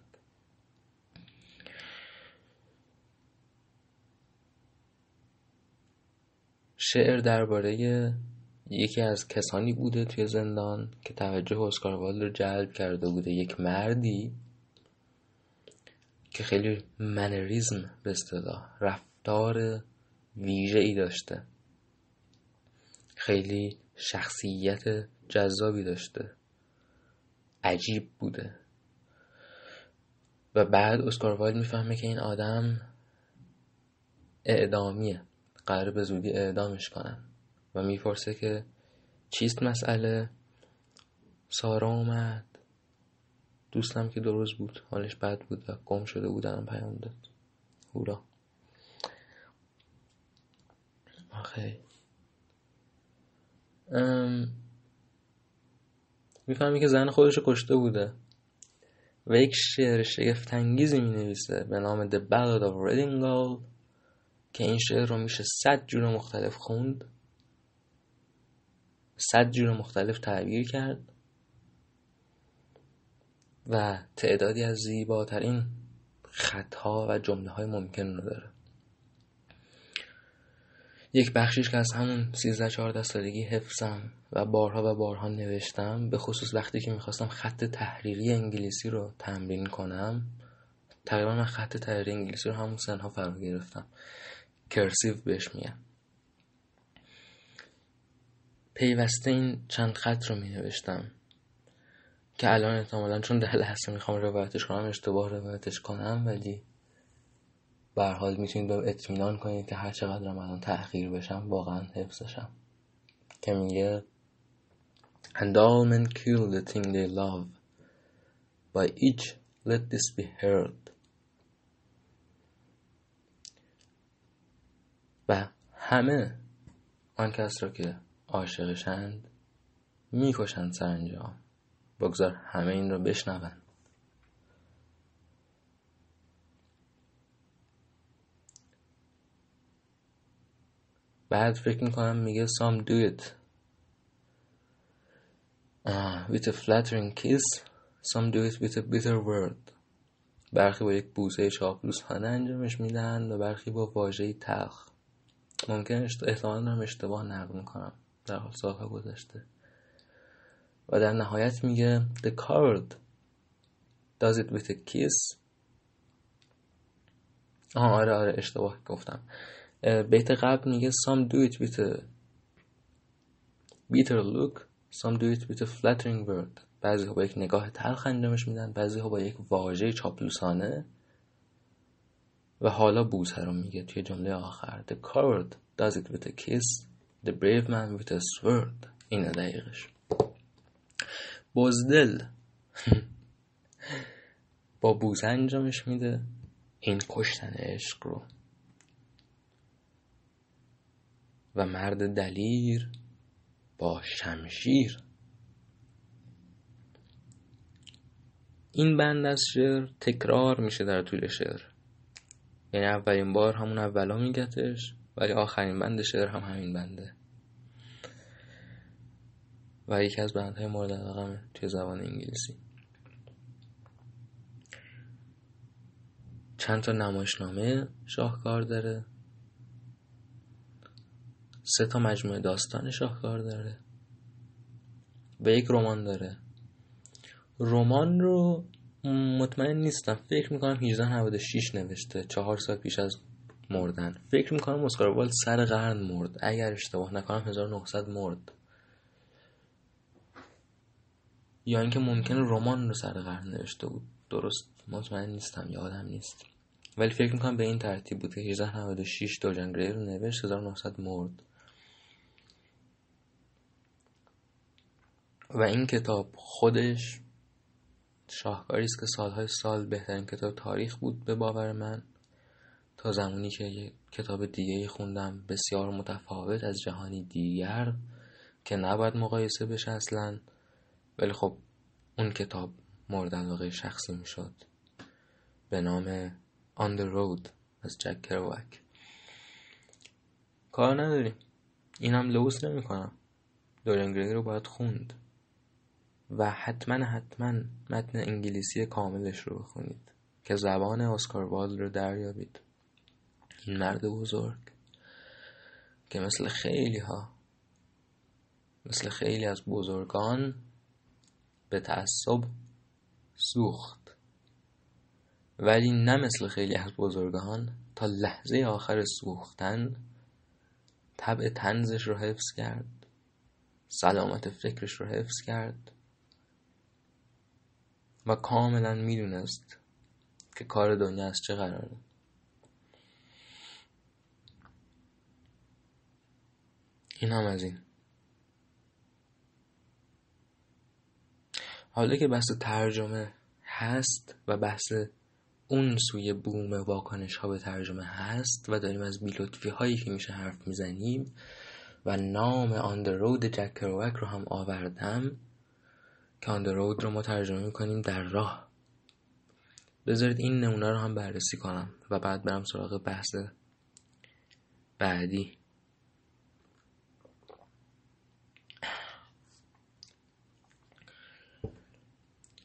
شعر درباره یکی از کسانی بوده توی زندان که توجه اسکار وایلد رو جلب کرده بوده یک مردی که خیلی منریزم به اصطلاح رفتار ویژه ای داشته. خیلی شخصیت جذابی داشته. عجیب بوده. و بعد اسکار وایلد می‌فهمه که این آدم اعدامیه. قرار به زودی اعدامش کنن. و می‌پرسه که چیست مسئله؟ سارا اومد. دوستم که دو روز بود حالش بد بود و گم شده بودن پیام داد. هورا. آخه. می‌فهمی که زن خودش کشته بوده. و یک شعر شگفتانگیزی می نویسه به نام The Ballad of Reading که این شعر رو میشه صد جور مختلف خوند. صد جور مختلف تعبیر کرد و تعدادی از زیباترین خطها و جمله های ممکن رو داره. یک بخشیش که از همون 13 14 سالگی حفظم و بارها و بارها نوشتم به خصوص وقتی که می‌خواستم خط تحریری انگلیسی رو تمرین کنم تقریبا من خط تحریری انگلیسی رو همون سنها فرا گرفتم. کرسیو بهش میگم پیوسته این چند خط رو می نوشتم که الان احتمالا چون در لحظه می‌خوام روایتش کنم اشتباه روایتش کنم ولی به حال می‌تونید به اطمینان کنید که هر چقدر الان تأخیر بشم واقعا حفظشم. که میگه And all men kill the thing they love By each let this be heard. و همه آن کس را که عاشقشند می‌کشند سرانجام بگذار همه این را بشنوند بعد فکر می‌کنم میگه some do it uh, with a flattering kiss some do it with a bitter word. برخی با یک بوسه چاپلوسانه انجامش میدن و برخی با واژه تلخ. ممکن احتمال دارم اشتباه نقل می‌کنم. در سالها گذشته. و در نهایت میگه The coward does it with a kiss? آه آره آره اشتباه گفتم. بیت قبل میگه some do it with a bitter look some do it with a flattering word. بعضی ها با یک نگاه تلخ انجامش میدن بعضی ها با یک واژه چاپلوسانه. و حالا بوسه رو میگه توی جمله آخر The coward does it with a kiss? The brave man with a sword. اینه دقیقش. بزدل. با بوسه انجامش میده. این کشتن عشق رو. و مرد دلیر با شمشیر. این بند از شعر تکرار میشه در طول شعر. یعنی اولین بار همون اولا میگتش. ولی آخرین بند شعر هم همین بنده. و یکی از بندهای مورد علاقمه توی زبان انگلیسی. چند تا نمایشنامه شاهکار داره. سه تا مجموعه داستان شاهکار داره. و یک رمان داره. رمان رو مطمئن نیستم. فکر می‌کنم 1896 نوشته. چهار سال پیش از مردن. فکر می‌کنم اسکار سر قرن مرد. اگر اشتباه نکنم 1900 مرد. یا اینکه ممکنه رمان رو سر قرن نوشته بود. درست مطمئن نیستم یادم نیست. ولی فکر می‌کنم به این ترتیب بود که 1896 دوجن گری رو نوشت 1900 مرد. و این کتاب خودش شاهکاری است که سالهای سال بهترین کتاب تاریخ بود به باور من. تا زمانی که یک کتاب دیگه خوندم بسیار متفاوت از جهانی دیگر که نباید مقایسه بشه اصلا. ولی خب اون کتاب مورد علاقه شخصی می‌شد. به نام On the Road از جک کروک کار نداریم اینم لوس نمی کنم دورین رو باید خوند. و حتما حتما متن انگلیسی کاملش رو بخونید که زبان اسکار والد رو دریابید. مرد بزرگ که مثل خیلی ها مثل خیلی از بزرگان به تعصب سوخت. ولی نه مثل خیلی از بزرگان تا لحظه آخر سوختن طبع تنزش رو حفظ کرد سلامت فکرش رو حفظ کرد و کاملا می‌دونست که کار دنیا از چه قراره. این هم از این. حالا که بحث ترجمه هست و بحث اون سوی بوم واکنش ها به ترجمه هست و داریم از بیلطفی هایی که میشه حرف می‌زنیم و نام آن رود جک کروک رو هم آوردم که آن رود رو ما ترجمه می‌کنیم در راه. بذارید این نمونه رو هم بررسی کنم و بعد برم سراغ بحث بعدی.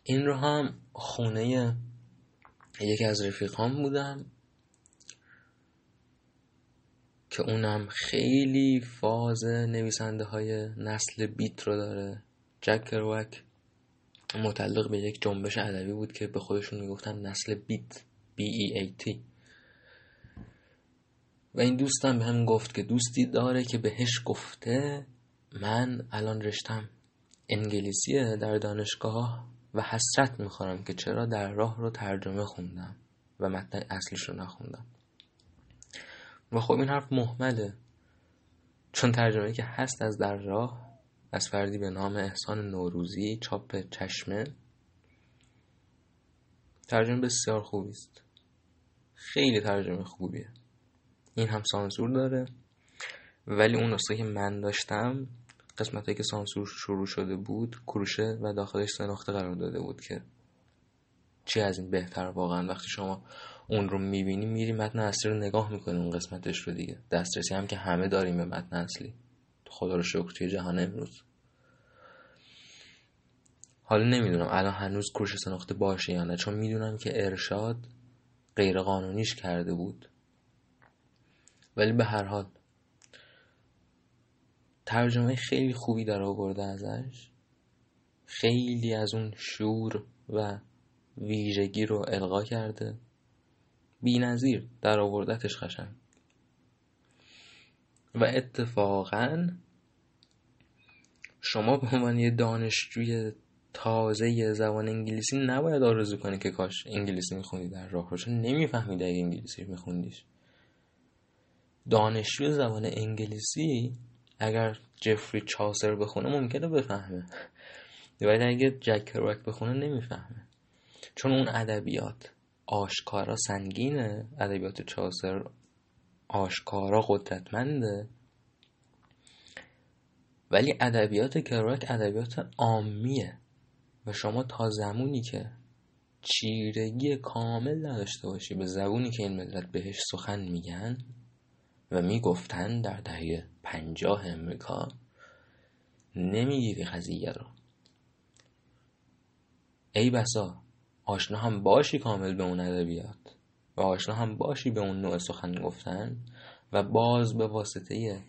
این رو هم خونه یکی از رفیقان بودم که اونم خیلی فاز نویسنده های نسل بیت رو داره. جک کروک متعلق به یک جنبش ادبی بود که به خودشون می‌گفتن نسل بیت B E A T. و این دوستم به هم گفت که دوستی داره که بهش گفته من الان رشتم انگلیسیه در دانشگاه. و حسرت می‌خورم که چرا در راه رو ترجمه خوندم و متن اصلیش رو نخوندم. و خب این حرف محمله. چون ترجمه که هست از در راه از فردی به نام احسان نوروزی چاپ چشمه ترجمه بسیار خوبی است. خیلی ترجمه خوبیه. این هم سانسور داره. ولی اون نسخه که من داشتم قسمت که سانسور شروع شده بود کروشه و داخلش نقطه قرار داده بود که چی از این بهتر واقعا؟ وقتی شما اون رو می‌بینی میری متن اصلی رو نگاه می‌کنی اون قسمتش رو دیگه. دسترسی هم که همه داریم به متن اصلی. خدا رو شکر توی جهان امروز. حالا نمی‌دونم الان هنوز کروشه سه نقطه باشه یا نه چون می‌دونم که ارشاد غیر قانونیش کرده بود. ولی به هر حال ترجمه خیلی خوبی در آورده ازش. خیلی از اون شور و ویژگی رو القا کرده. بی نظیر در آوردتش قشنگ. و اتفاقا شما به عنوان یه دانشجوی تازه زبان انگلیسی نباید آرزو کنی که کاش انگلیسی میخوندی در راه رو چون اگه انگلیسی میخوندیش. دانشجوی زبان انگلیسی اگر جفری چاسر بخونه ممکنه بفهمه. ولی اگه جک کروک بخونه نمی‌فهمه. چون اون ادبیات آشکارا سنگینه. ادبیات چاسر آشکارا قدرتمنده. ولی ادبیات کروک ادبیات عامیه. و شما تا زمانی که چیرگی کامل نداشته باشی به زبونی که این ملت بهش سخن میگن و می‌گفتن در دهه پنجاه امریکا نمی‌گیری قضیه رو. ای بسا آشنا هم باشی کامل به اون ادبیات و آشنا هم باشی به اون نوع سخن گفتن و باز به واسطه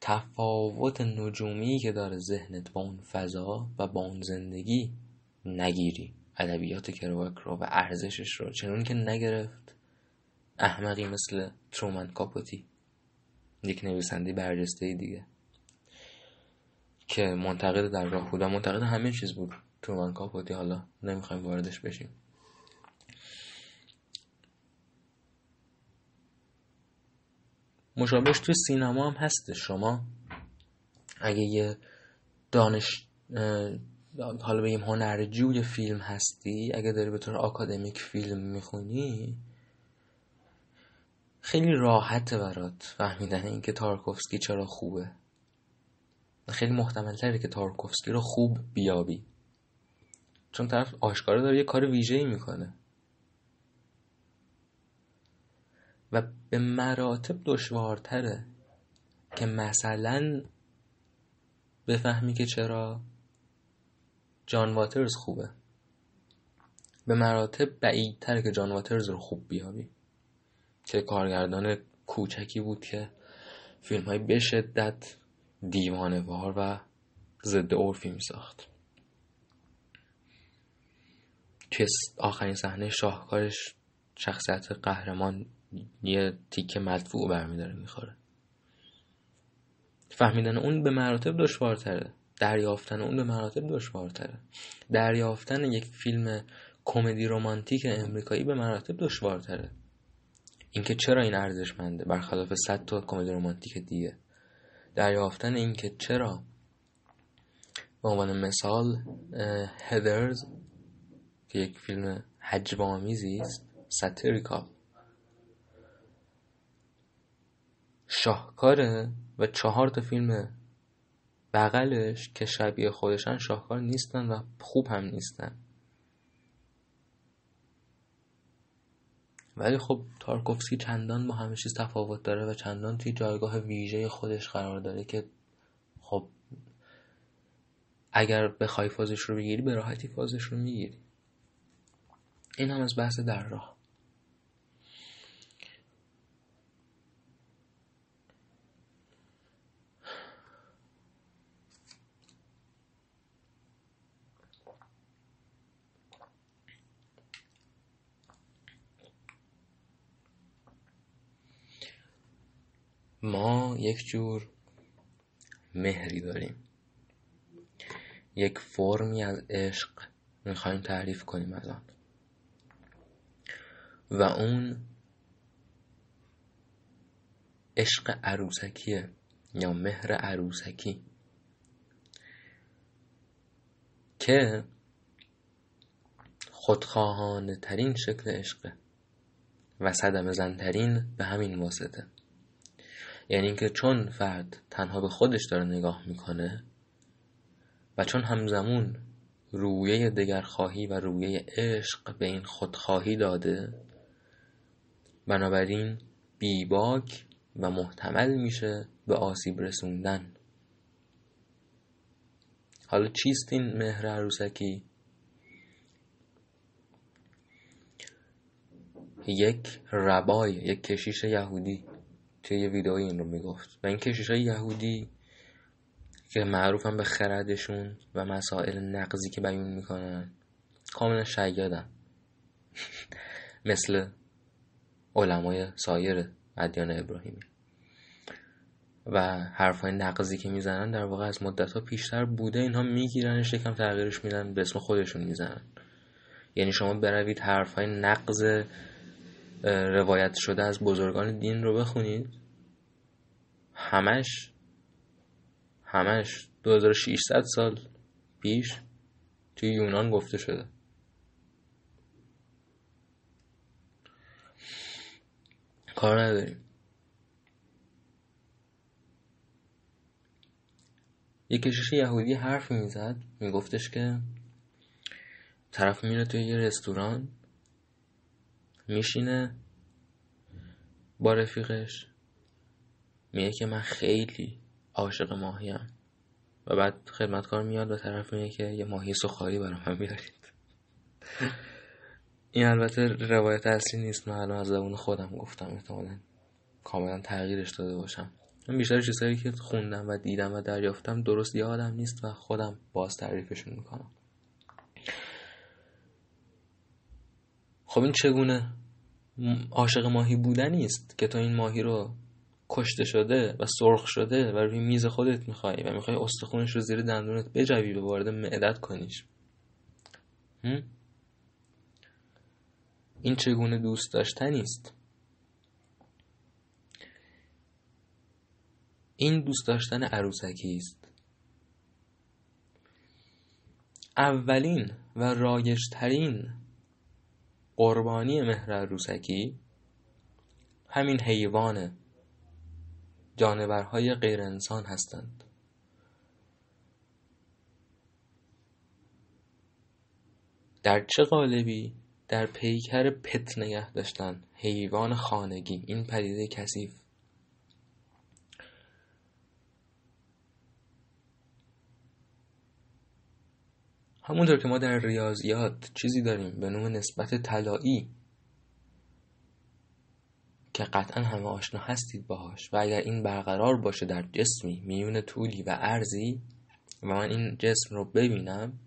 تفاوت نجومی که داره ذهنت با اون فضا و با اون زندگی نگیری. ادبیات کرواک رو و ارزشش رو. چنون که نگرفت احمقی مثل ترومن کاپوتی. یک نویسنده برجسته دیگه که منتقد در راه بود و منتقد همه چیز بود ترومن کاپوتی حالا نمی‌خوایم واردش بشیم. مشابهش توی سینما هم هست شما اگه یه دانش حالا بگیم هنرجوی فیلم هستی اگه داری به طور آکادمیک فیلم می‌خونی خیلی راحته برات فهمیدن اینکه تارکوفسکی چرا خوبه. خیلی محتمل تره که تارکوفسکی رو خوب بیابی. چون طرف آشکارا داره یه کار ویژه‌ای می‌کنه. و به مراتب دشوارتره که مثلا بفهمی که چرا جان واترز خوبه. به مراتب بعیدتره که جان واترز رو خوب بیابی. که کارگردان کوچکی بود که فیلم های به شدت دیوانوار و ضد عرفی می ساخت. توی آخرین صحنه شاهکارش شخصیت قهرمان یه تیکه مدفوع برمیداره می‌خوره. فهمیدن اون به مراتب دشوارتره. دریافتن اون به مراتب دشوارتره. دریافتن یک فیلم کمدی رمانتیک امریکایی به مراتب دشوارتره. اینکه چرا این ارزشمنده؟ برخلاف صد تا کمدی رمانتیک دیگه. دریافتن اینکه چرا؟ به عنوان مثال هدرز که یک فیلم حجب آمیزی است ساتیریکال شاهکاره و چهار تا فیلم بغلش که شبیه خودشن شاهکار نیستن و خوب هم نیستن. ولی خب تارکوفسکی چندان با همه چیز تفاوت داره و چندان توی جایگاه ویژه خودش قرار داره که خب اگر بخوای فازش رو بگیری به راحتی فازش رو می‌گیری. این هم از بحث در راه. ما یک جور مهری داریم. یک فرمی از عشق می‌خوایم تعریف کنیم از و اون عشق عروسکیه یا مهر عروسکی. که خودخواهانه ترین شکل عشقه و صدم زنترین به همین واسطه. یعنی اینکه چون فرد تنها به خودش داره نگاه می‌کنه و چون همزمون رویه دگرخواهی و رویه عشق به این خودخواهی داده بنابراین بیباک و محتمل میشه به آسیب رسوندن حالا چیست این مهر عروسکی؟ یک ربای یک کشیش یهودی توی یه ویدئوی این رو می‌گفت. و این کشیش های یهودی که معروفن به خردشون و مسائل نقضی که بیان می‌کنن کاملا شیادن. مثل علمای سایر ادیان ابراهیمی. و حرفای نقضی که می‌زنن در واقع از مدت ها پیشتر بوده. اینها میگیرنش یکم تغییرش میدن به اسم خودشون می‌زنن. یعنی شما بروید حرفای نقض روایت شده از بزرگان دین رو بخونید. همش همش 2600 سال پیش توی یونان گفته شده. کار نداریم. یه کشش یهودی حرف می‌زد میگفتش که طرف میره توی یه رستوران میشینه با رفیقش. میگه که من خیلی عاشق ماهیم و بعد خدمتکار میاد و طرف میگه که یه ماهی سخاری برای من بیارید این البته روایت اصلی نیست. من الان از زبون خودم گفتم. احتمالا کاملا تغییرش داده باشم. من بیشتر چیزهایی که خوندم و دیدم و دریافتم درست یادم نیست و خودم باز تعریفشون می‌کنم. خب این چگونه عاشق ماهی بودنی است که تو این ماهی رو کشته شده و سرخ شده و روی میز خودت می‌خوای و می‌خوای استخونش رو زیر دندونت بجوی و وارد معدت کنیش. این چگونه دوست داشتنی است این دوست داشتن عروسکی است. اولین و رایجترین قربانی مهر عروسکی همین حیوان جانورهای غیر انسان هستند. در چه قالبی در پیکر پت نگه داشتن حیوان خانگی؟ این پدیده کثیف. همونطور که ما در ریاضیات چیزی داریم به نوع نسبت طلایی که قطعا همه آشنا هستید باهاش و اگر این برقرار باشه در جسمی میون طولی و ارزی و من این جسم رو ببینم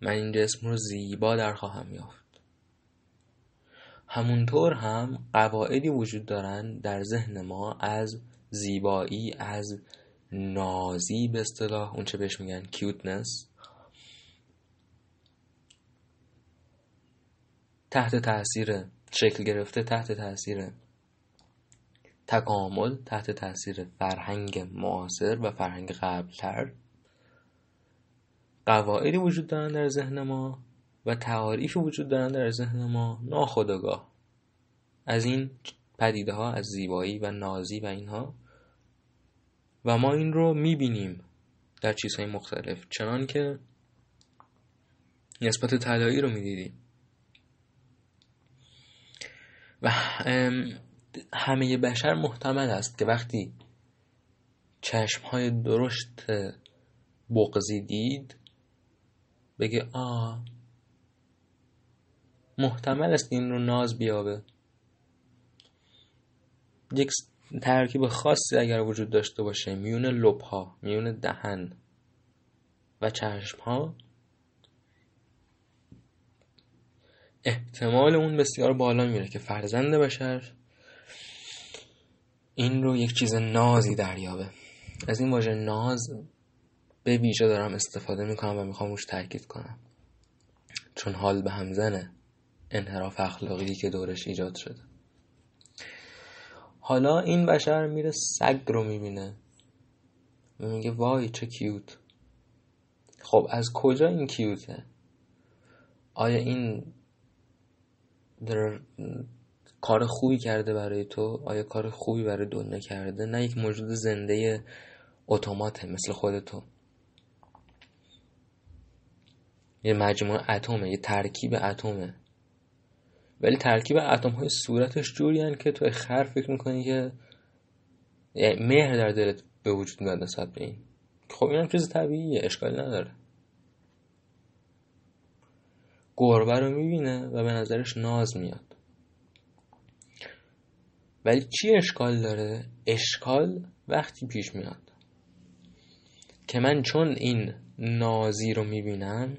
من این جسم رو زیبا در خواهم یافت. همونطور هم قواعدی وجود دارن در ذهن ما از زیبایی از نازی به اصطلاح اون چه بهش میگن کیوتنس تحت تاثیر شکل گرفته تحت تاثیر تکامل تحت تاثیر فرهنگ معاصر و فرهنگ قبلتر قواعدی وجود دارن در ذهن ما و تعاریفی وجود دارن در ذهن ما ناخودآگاه. از این پدیده ها از زیبایی و نازی و اینها. و ما این رو می‌بینیم در چیزهای مختلف چنان که نسبت طلایی رو می‌دیدیم. و همه بشر محتمل است که وقتی چشم های درشت بغزی دید بگه آ محتمل است این رو ناز بیابه. یک ترکیب خاصی اگر وجود داشته باشه میون لب ها میون دهن و چشم ها احتمال اون بسیار بالا میره که فرزند بشر این رو یک چیز نازی دریابه. از این واژه ناز به ویژه دارم استفاده می‌کنم و می‌خوام روش تاکید کنم. چون حال به همزنه انحراف اخلاقی که دورش ایجاد شده. حالا این بشر میره سگ رو می‌بینه. و میگه وای چه کیوت. خب از کجا این کیوته؟ آیا این در کار خوبی کرده برای تو آیا کار خوبی برای دنیا کرده؟ نه یک موجود زنده اتوماته مثل خودتو یه مجموعه اتمه یه ترکیب اتمه. ولی ترکیب اتم های صورتش جوری که تو خر فکر می‌کنی که یعنی مهر در دلت به وجود میاد نسبت به این. خب این هم چیز طبیعیه اشکال نداره. گربه رو می‌بینه و به نظرش ناز میاد ولی چی اشکال داره؟ اشکال وقتی پیش میاد که من چون این نازی رو می‌بینم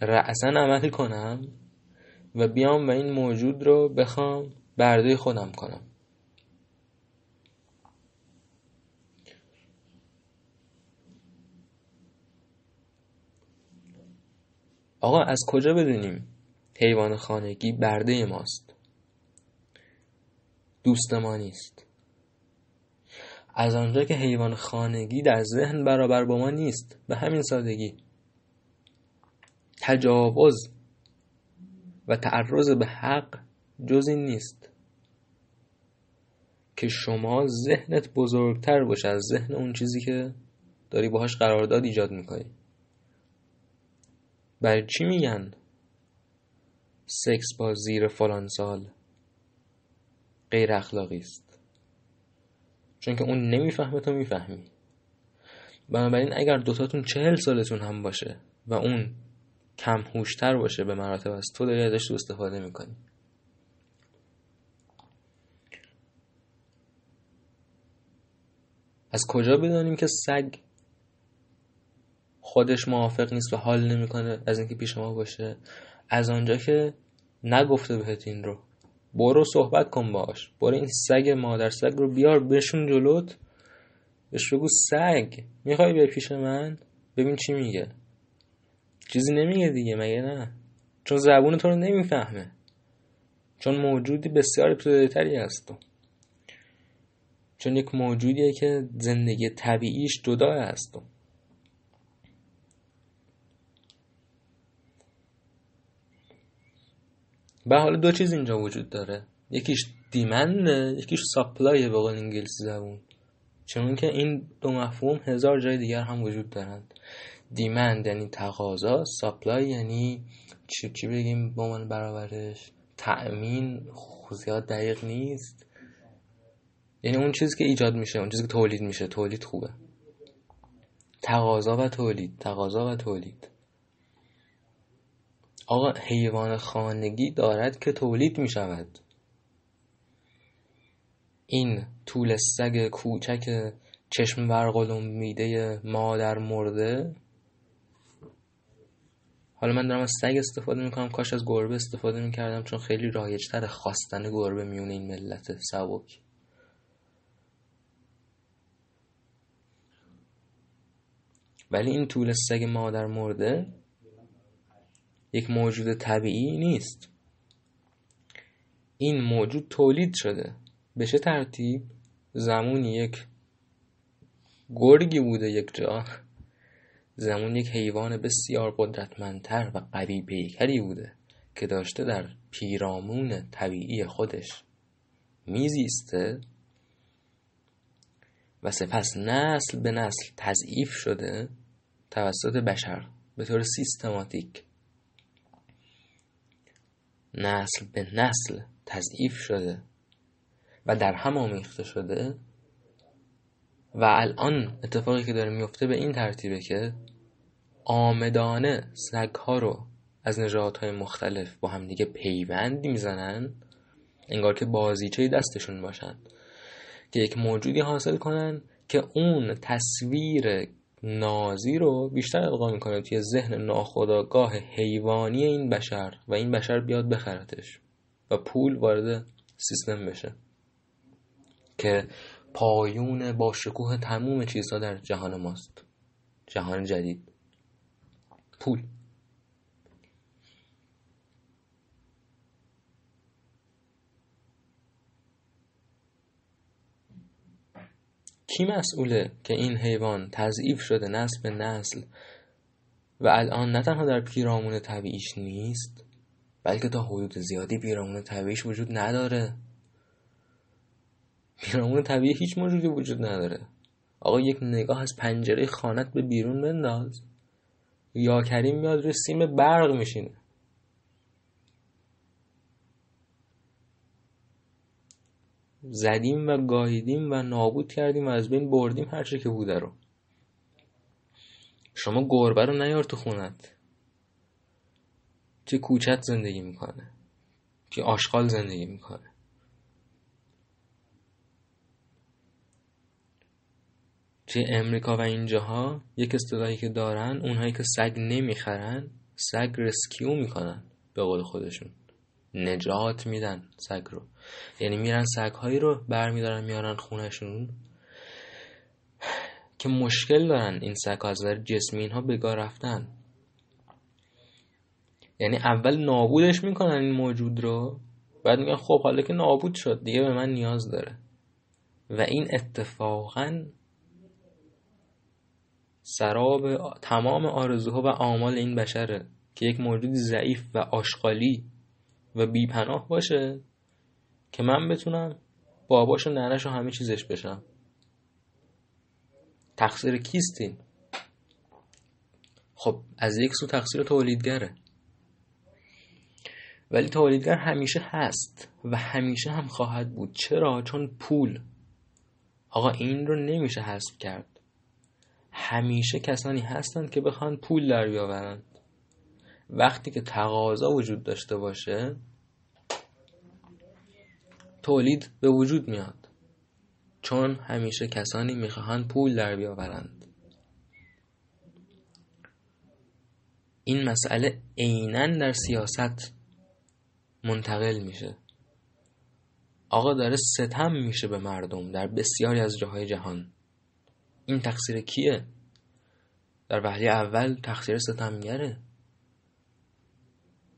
رأسا عمل کنم و بیام و این موجود رو بخوام برده خودم کنم آقا از کجا بدونیم حیوان خانگی برده ماست؟ دوست ما نیست. از آنجا که حیوان خانگی در ذهن برابر با ما نیست به همین سادگی. تجاوز و تعرض به حق جز این نیست. که شما ذهنت بزرگتر باشه از ذهن اون چیزی که داری باهاش قرارداد ایجاد می‌کنی. برای چی میگن؟ سکس با زیر فلان سال غیر اخلاقی است. چون که اون نمی‌فهمه تو می‌فهمی. بنابراین اگر دوتاتون چهل سالتون هم باشه و اون کم هوشتر باشه به مراتب از تو داری ازش تو استفاده می‌کنی. از کجا بدانیم که سگ خودش موافق نیست و حال نمی‌کنه از اینکه پیش ما باشه. از آنجا که نگفته بهت این رو. برو صحبت کن باش. برو این سگ مادر سگ رو بیار بشون جلوت. بهش بگو سگ. می‌خوای بیای پیش من؟ ببین چی میگه. چیزی نمیگه دیگه مگه نه؟ چون زبون تو رو نمی‌فهمه. چون موجودی بسیار ابتدایتری هست چون یک موجودیه که زندگی طبیعیش جدا هست به حالا دو چیز اینجا وجود داره. یکیش دیمنده یکیش ساپلای به قول انگلیسی زبون. چون که این دو مفهوم هزار جای دیگر هم وجود دارند. دیمند یعنی تقاضا ساپلای یعنی چی, چی بگیم با من برابرش؟ تأمین زیاد دقیق نیست. یعنی اون چیزی که ایجاد میشه اون چیزی که تولید میشه تولید خوبه. تقاضا و تولید تقاضا و تولید. آقا حیوان خانگی دارد که تولید می شود این طول سگ کوچک چشم ورقلم میده مادر مرده. حالا من دارم از سگ استفاده می‌کنم کاش از گربه استفاده می‌کردم چون خیلی رایجتر خواستن گربه میونه این ملت سبک. ولی این طول سگ مادر مرده یک موجود طبیعی نیست. این موجود تولید شده. به چه ترتیب؟ زمونی یک گرگی بوده یک جا. زمون یک حیوان بسیار قدرتمندتر و قوی پیکری بوده که داشته در پیرامون طبیعی خودش میزیسته و سپس نسل به نسل تضعیف شده توسط بشر. به طور سیستماتیک. نسل به نسل تضعیف شده و در هم آمیخته شده و الان اتفاقی که داره میفته به این ترتیبه که آمدانه سگ ها رو از نجات های مختلف با هم دیگه پیوند می‌زنن انگار که بازیچه دستشون باشن که یک موجودی حاصل کنن که اون تصویر نازی رو بیشتر القا می‌کنه توی ذهن ناخداگاه حیوانی این بشر و این بشر بیاد بخرتش و پول وارد سیستم بشه. که پایون با شکوه تموم چیزها در جهان ماست. جهان جدید. پول. کی مسئوله که این حیوان تضعیف شده نسل به نسل و الان نه تنها در پیرامون طبیعیش نیست بلکه تا حدود زیادی پیرامون طبیعیش وجود نداره. پیرامون طبیعی هیچ موجودی وجود نداره. آقا یک نگاه از پنجره خانت به بیرون بنداز. یا کریم میاد روی سیم برق میشینه. زدیم و گاهیدیم و نابود کردیم و از بین بردیم هر چه که بوده رو. شما گربه رو نیار تو خونت. توی کوچت زندگی می‌کنه. توی آشغال زندگی می‌کنه. توی امریکا و اینجاها یک اصطلاحی که دارن اونهایی که سگ نمی‌خرن سگ رسکیو می‌کنن به قول خودشون. نجات میدن سگ رو. یعنی میرن سگ هایی رو برمیدارن میارن خونهشون. که مشکل دارن این سگ ها از نظر جسمی اینها بگاه رفتن. یعنی اول نابودش می‌کنن این موجود رو بعد میگن خب حالا که نابود شد دیگه به من نیاز داره. و این اتفاقا سراب تمام آرزوها و آمال این بشره که یک موجود ضعیف و آشغالی و بیپناه باشه. که من بتونم باباش و ننش و همه چیزش بشم. تقصیر کیستین خب از یک سو تقصیر تولیدگره. ولی تولیدگر همیشه هست و همیشه هم خواهد بود. چرا؟ چون پول. آقا این رو نمیشه حذف کرد. همیشه کسانی هستند که بخوان پول در بیاورند. وقتی که تقاضا وجود داشته باشه تولید به وجود میاد. چون همیشه کسانی می‌خواهند پول در بیاورند. این مسئله عینا در سیاست منتقل میشه. آقا داره ستم میشه به مردم در بسیاری از جاهای جهان. این تقصیر کیه؟ در وحلی اول تقصیر ستمگره.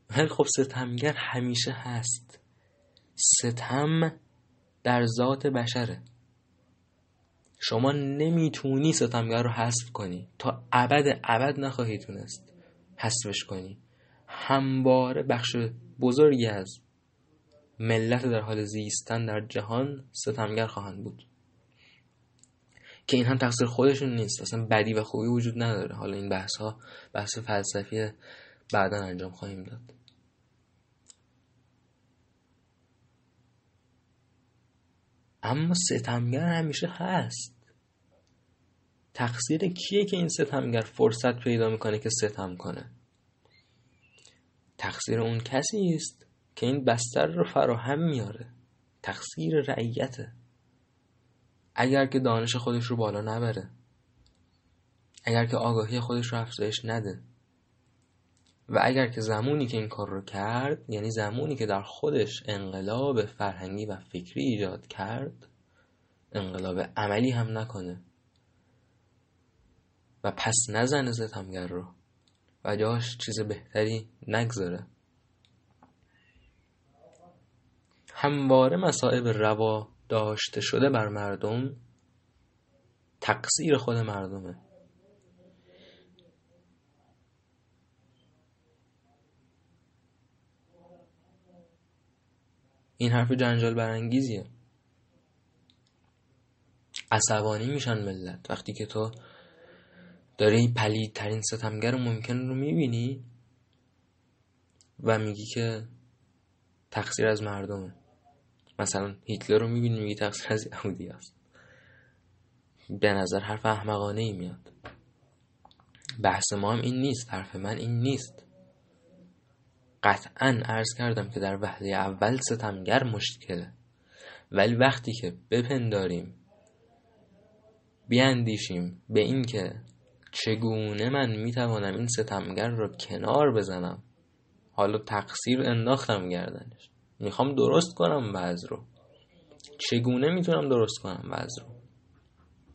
ولی خب ستمگر همیشه هست. ستم در ذات بشره. شما نمی‌تونی ستمگر رو حذف کنی. تا ابد ابد نخواهی تونست حذفش کنی. همواره بخش بزرگی از ملت در حال زیستن در جهان ستمگر خواهند بود. که این هم تقصیر خودشون نیست. اصلا بدی و خوبی وجود نداره. حالا این بحث ها بحث فلسفی بعدا انجام خواهیم داد. اما ستمگر همیشه هست. تقصیر کیه که این ستمگر فرصت پیدا می‌کنه که ستم کنه؟ تقصیر اون کسی است که این بستر رو فراهم میاره تقصیر رعیته. اگر که دانش خودش رو بالا نبره. اگر که آگاهی خودش رو افزایش نده. و اگر که زمانی که این کار رو کرد یعنی زمانی که در خودش انقلاب فرهنگی و فکری ایجاد کرد انقلاب عملی هم نکنه. و پس نزنه ستمگر رو. و جاش چیز بهتری نگذاره. همواره مسائب روا داشته شده بر مردم تقصیر خود مردمه. این حرف جنجال برانگیزیه. عصبانی میشن ملت. وقتی که تو داری پلیدترین ستمگر ممکن رو می‌بینی و میگی که تقصیر از مردمه. مثلا هیتلر رو می‌بینی میگی تقصیر از یهودی است به نظر حرف احمقانه ای میاد. بحث ما هم این نیست حرف من این نیست. قطعا عرض کردم که در وحله اول ستمگر مشکله. ولی وقتی که بپنداریم بیاندیشیم به این که چگونه من می‌توانم این ستمگر رو کنار بزنم حالا تقصیر انداختم گردنش. می‌خوام درست کنم وضع رو. چگونه می‌تونم درست کنم وضع رو؟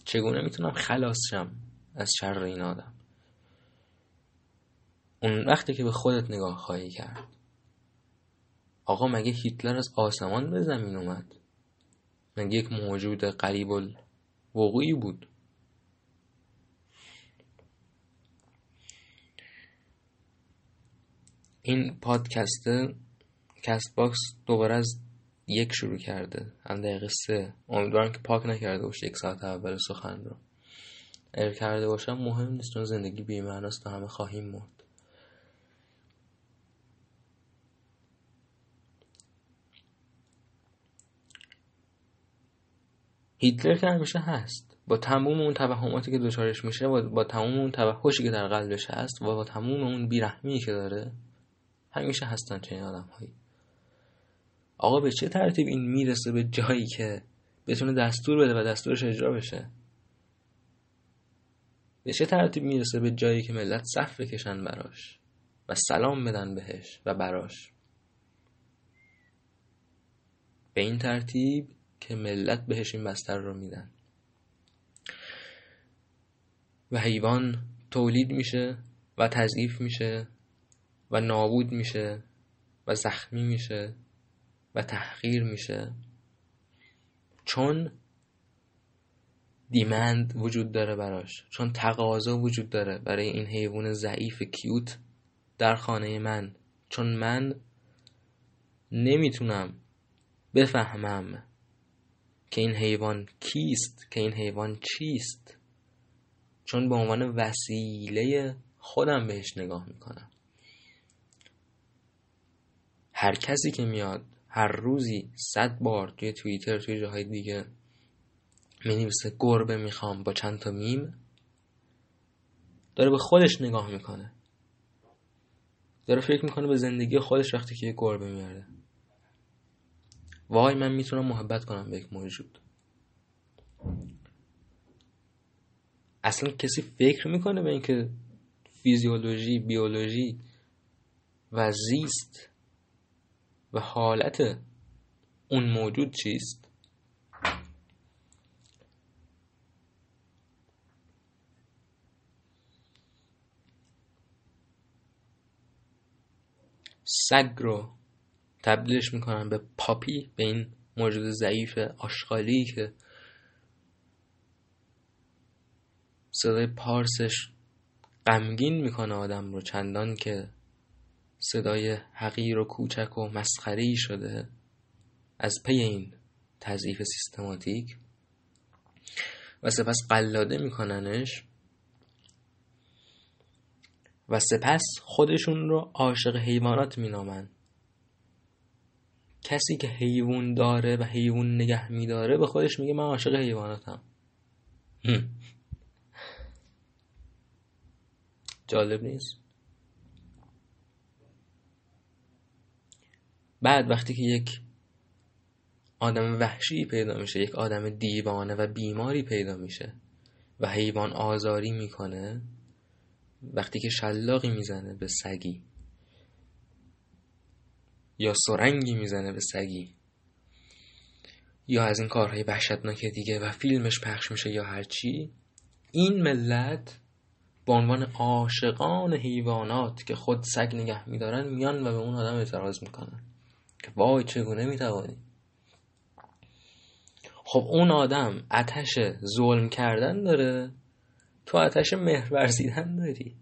چگونه می‌تونم خلاص شم از شر این آدم؟ اون وقتی که به خودت نگاه خواهی کرد. آقا مگه هیتلر از آسمان به زمین اومد؟ مگه یک موجود قریب الوقوعی بود؟ این پادکست Castbox دوباره از یک شروع کرده. هم دقیقه سه. امیدوارم که پاک نکرده باشه یک ساعت اول سخن رو. اگر کرده باشم مهم نیست چون زندگی بیمعناست و همه خواهیم مرد. هیتلر که همیشه هست. با تموم اون توهماتی که دچارش میشه و با تموم اون توحشی که در قلبش هست و با تموم اون بیرحمی که داره همیشه هستن چنین آدم هایی آقا به چه ترتیب این می‌رسه به جایی که بتونه دستور بده و دستورش اجرا بشه؟ به چه ترتیب می‌رسه به جایی که ملت صف بکشن براش و سلام بدن بهش و براش؟ به این ترتیب که ملت بهش این بستر رو میدن. و حیوان تولید میشه و تضعیف میشه و نابود میشه و زخمی میشه و تحقیر میشه. چون دیمند وجود داره براش چون تقاضا وجود داره برای این حیوان ضعیف کیوت در خانه من. چون من نمی‌تونم بفهمم که این حیوان کیست؟ که این حیوان چیست؟ چون به عنوان وسیله خودم بهش نگاه می‌کنم. هر کسی که میاد هر روزی صد بار توی توییتر توی جاهای دیگه می‌نویسه گربه می‌خوام با چند تا میم داره به خودش نگاه می‌کنه. داره فکر می‌کنه به زندگی خودش وقتی که یه گربه میاره. وای من می‌تونم محبت کنم به یک موجود اصلا کسی فکر می‌کنه به اینکه فیزیولوژی بیولوژی و زیست و حالت اون موجود چیست؟ سگ رو تبدیلش می‌کنن به پاپی به این موجود ضعیف آشغالی که صدای پارسش غمگین می‌کنه آدم رو چندان که صدای حقیر و کوچک و مسخری شده از پی این تضعیف سیستماتیک. و سپس قلاده میکننش و سپس خودشون رو عاشق حیوانات مینامن. کسی که حیوان داره و حیوان نگه میداره به خودش میگه من عاشق حیواناتم. جالب نیست؟ بعد وقتی که یک آدم وحشی پیدا میشه یک آدم دیوانه و بیماری پیدا میشه و حیوان آزاری می‌کنه وقتی که شلاقی می‌زنه به سگی یا سرنگی می‌زنه به سگی. یا از این کارهای وحشتناک دیگه و فیلمش پخش میشه یا هرچی این ملت به عنوان عاشقان حیوانات که خود سگ نگه میدارن میان و به اون آدم اعتراض می‌کنن که وای چگونه می‌توانی. خب اون آدم اتش ظلم کردن داره تو اتش مهر ورزیدن داری.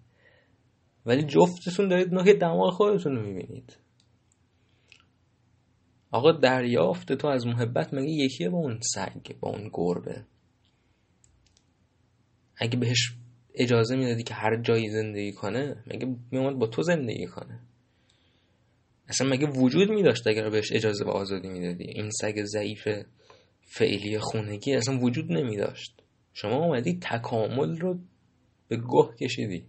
ولی جفتتون دارید نوک دماغ خودتون رو می‌بینید. آقا دریافت تو از محبت مگه یکیه با اون سگ با اون گربه؟ اگه بهش اجازه می‌دادی که هر جایی زندگی کنه مگه میومد با تو زندگی کنه؟ اصلا مگه وجود میداشت اگر بهش اجازه و آزادی می‌دادی؟ این سگ ضعیف فعلی خونگی اصلا وجود نمیداشت. شما اومدی تکامل رو به گه کشیدی.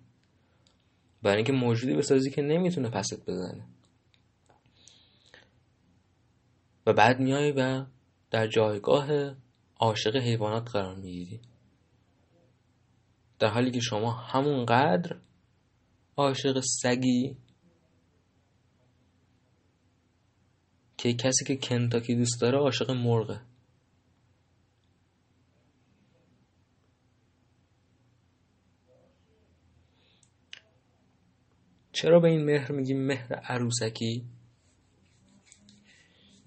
برای اینکه موجودی بسازی که نمی‌تونه پست بزنه. و بعد میای و در جایگاه عاشق حیوانات قرار می‌گیری. در حالی که شما همونقدر عاشق سگی که کسی که کنتاکی دوست داره عاشق مرغه. چرا به این مهر میگیم مهر عروسکی؟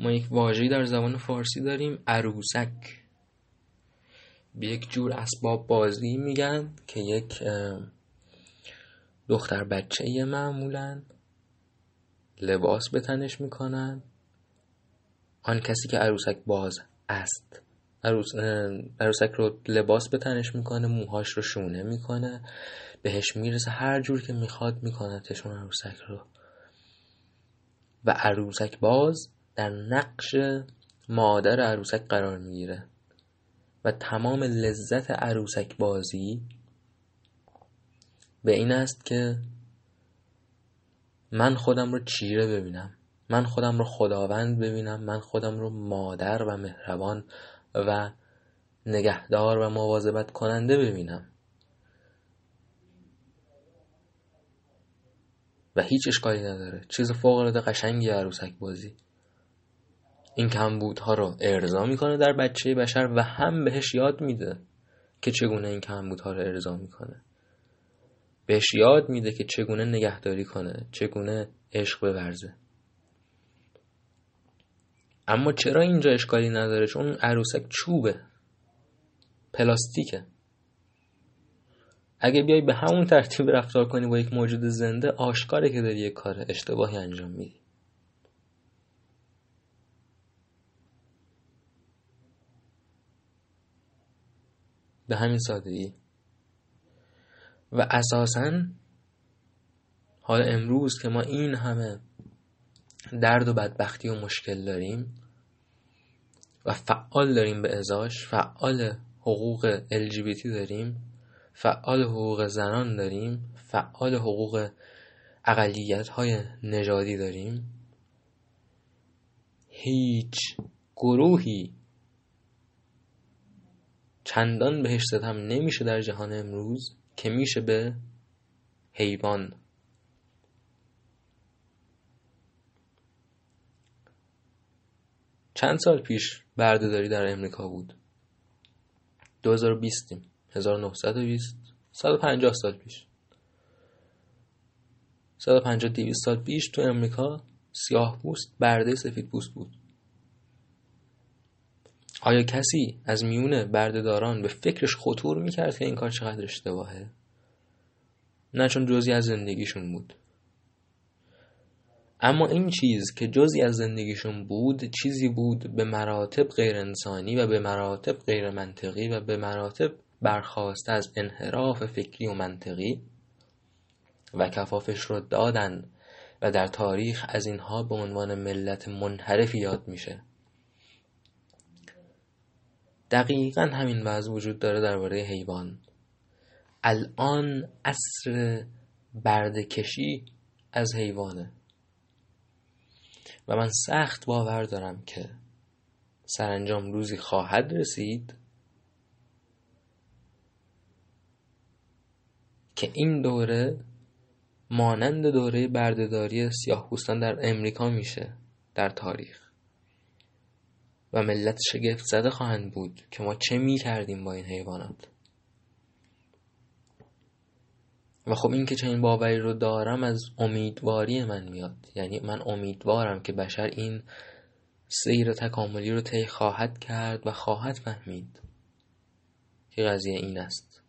ما یک واژه‌ای در زبان فارسی داریم عروسک. به یک جور اسباب بازی میگن که یک دختر بچه معمولا لباس به تنش می‌کنن. آن کسی که عروسک باز است عروس... عروسک رو لباس به تنش می‌کنه موهاش رو شونه می‌کنه بهش می‌رسه هر جور که می‌خواد می‌کنه تشون عروسک رو. و عروسک باز در نقش مادر عروسک قرار می‌گیره و تمام لذت عروسک بازی به این است که من خودم رو چیره ببینم من خودم رو خداوند ببینم من خودم رو مادر و مهربان و نگهدار و مواظبت کننده ببینم. و هیچ اشکالی نداره. چیز فوق العاده قشنگی عروسک بازی. این کمبودها رو ارضا می‌کنه در بچه بشر و هم بهش یاد میده که چگونه این کمبودها رو ارضا می‌کنه. بهش یاد میده که چگونه نگهداری کنه چگونه عشق بورزه. اما چرا اینجا اشکالی نداره؟ چون عروسک چوبه. پلاستیکه. اگه بیای به همون ترتیب رفتار کنی با یک موجود زنده آشکاره که داری یک کار اشتباهی انجام میدی. به همین سادگی. و اساسا حال امروز که ما این همه درد و بدبختی و مشکل داریم و فعال داریم به ازاش فعال حقوق LGBT داریم فعال حقوق زنان داریم فعال حقوق اقلیت های نژادی داریم هیچ گروهی چندان بهش ستم نمیشه در جهان امروز که میشه به حیوان. چند سال پیش بردهداری در امریکا بود؟ 2020 1920 150 سال پیش. 150 200 سال پیش تو امریکا سیاه پوست برده سفید پوست بود. آیا کسی از میون بردهداران به فکرش خطور می‌کرد که این کار چقدر اشتباهه؟ نه چون جزی از زندگیشون بود. اما این چیز که جزی از زندگیشون بود چیزی بود به مراتب غیر انسانی و به مراتب غیر منطقی و به مراتب برخواسته از انحراف فکری و منطقی و کفافش رو دادن و در تاریخ از اینها به عنوان ملت منحرفی یاد میشه. دقیقا همین وضع وجود داره درباره حیوان. الان اصر بردکشی از حیوانه. و من سخت باور دارم که سرانجام روزی خواهد رسید که این دوره مانند دوره بردهداری سیاه در امریکا میشه در تاریخ. و ملت شگفت زده خواهند بود که ما چه می کردیم با این حیوانات. و خب این که چنین باوری رو دارم از امیدواری من میاد. یعنی من امیدوارم که بشر این سیر تکاملی رو طی خواهد کرد و خواهد فهمید که قضیه این است.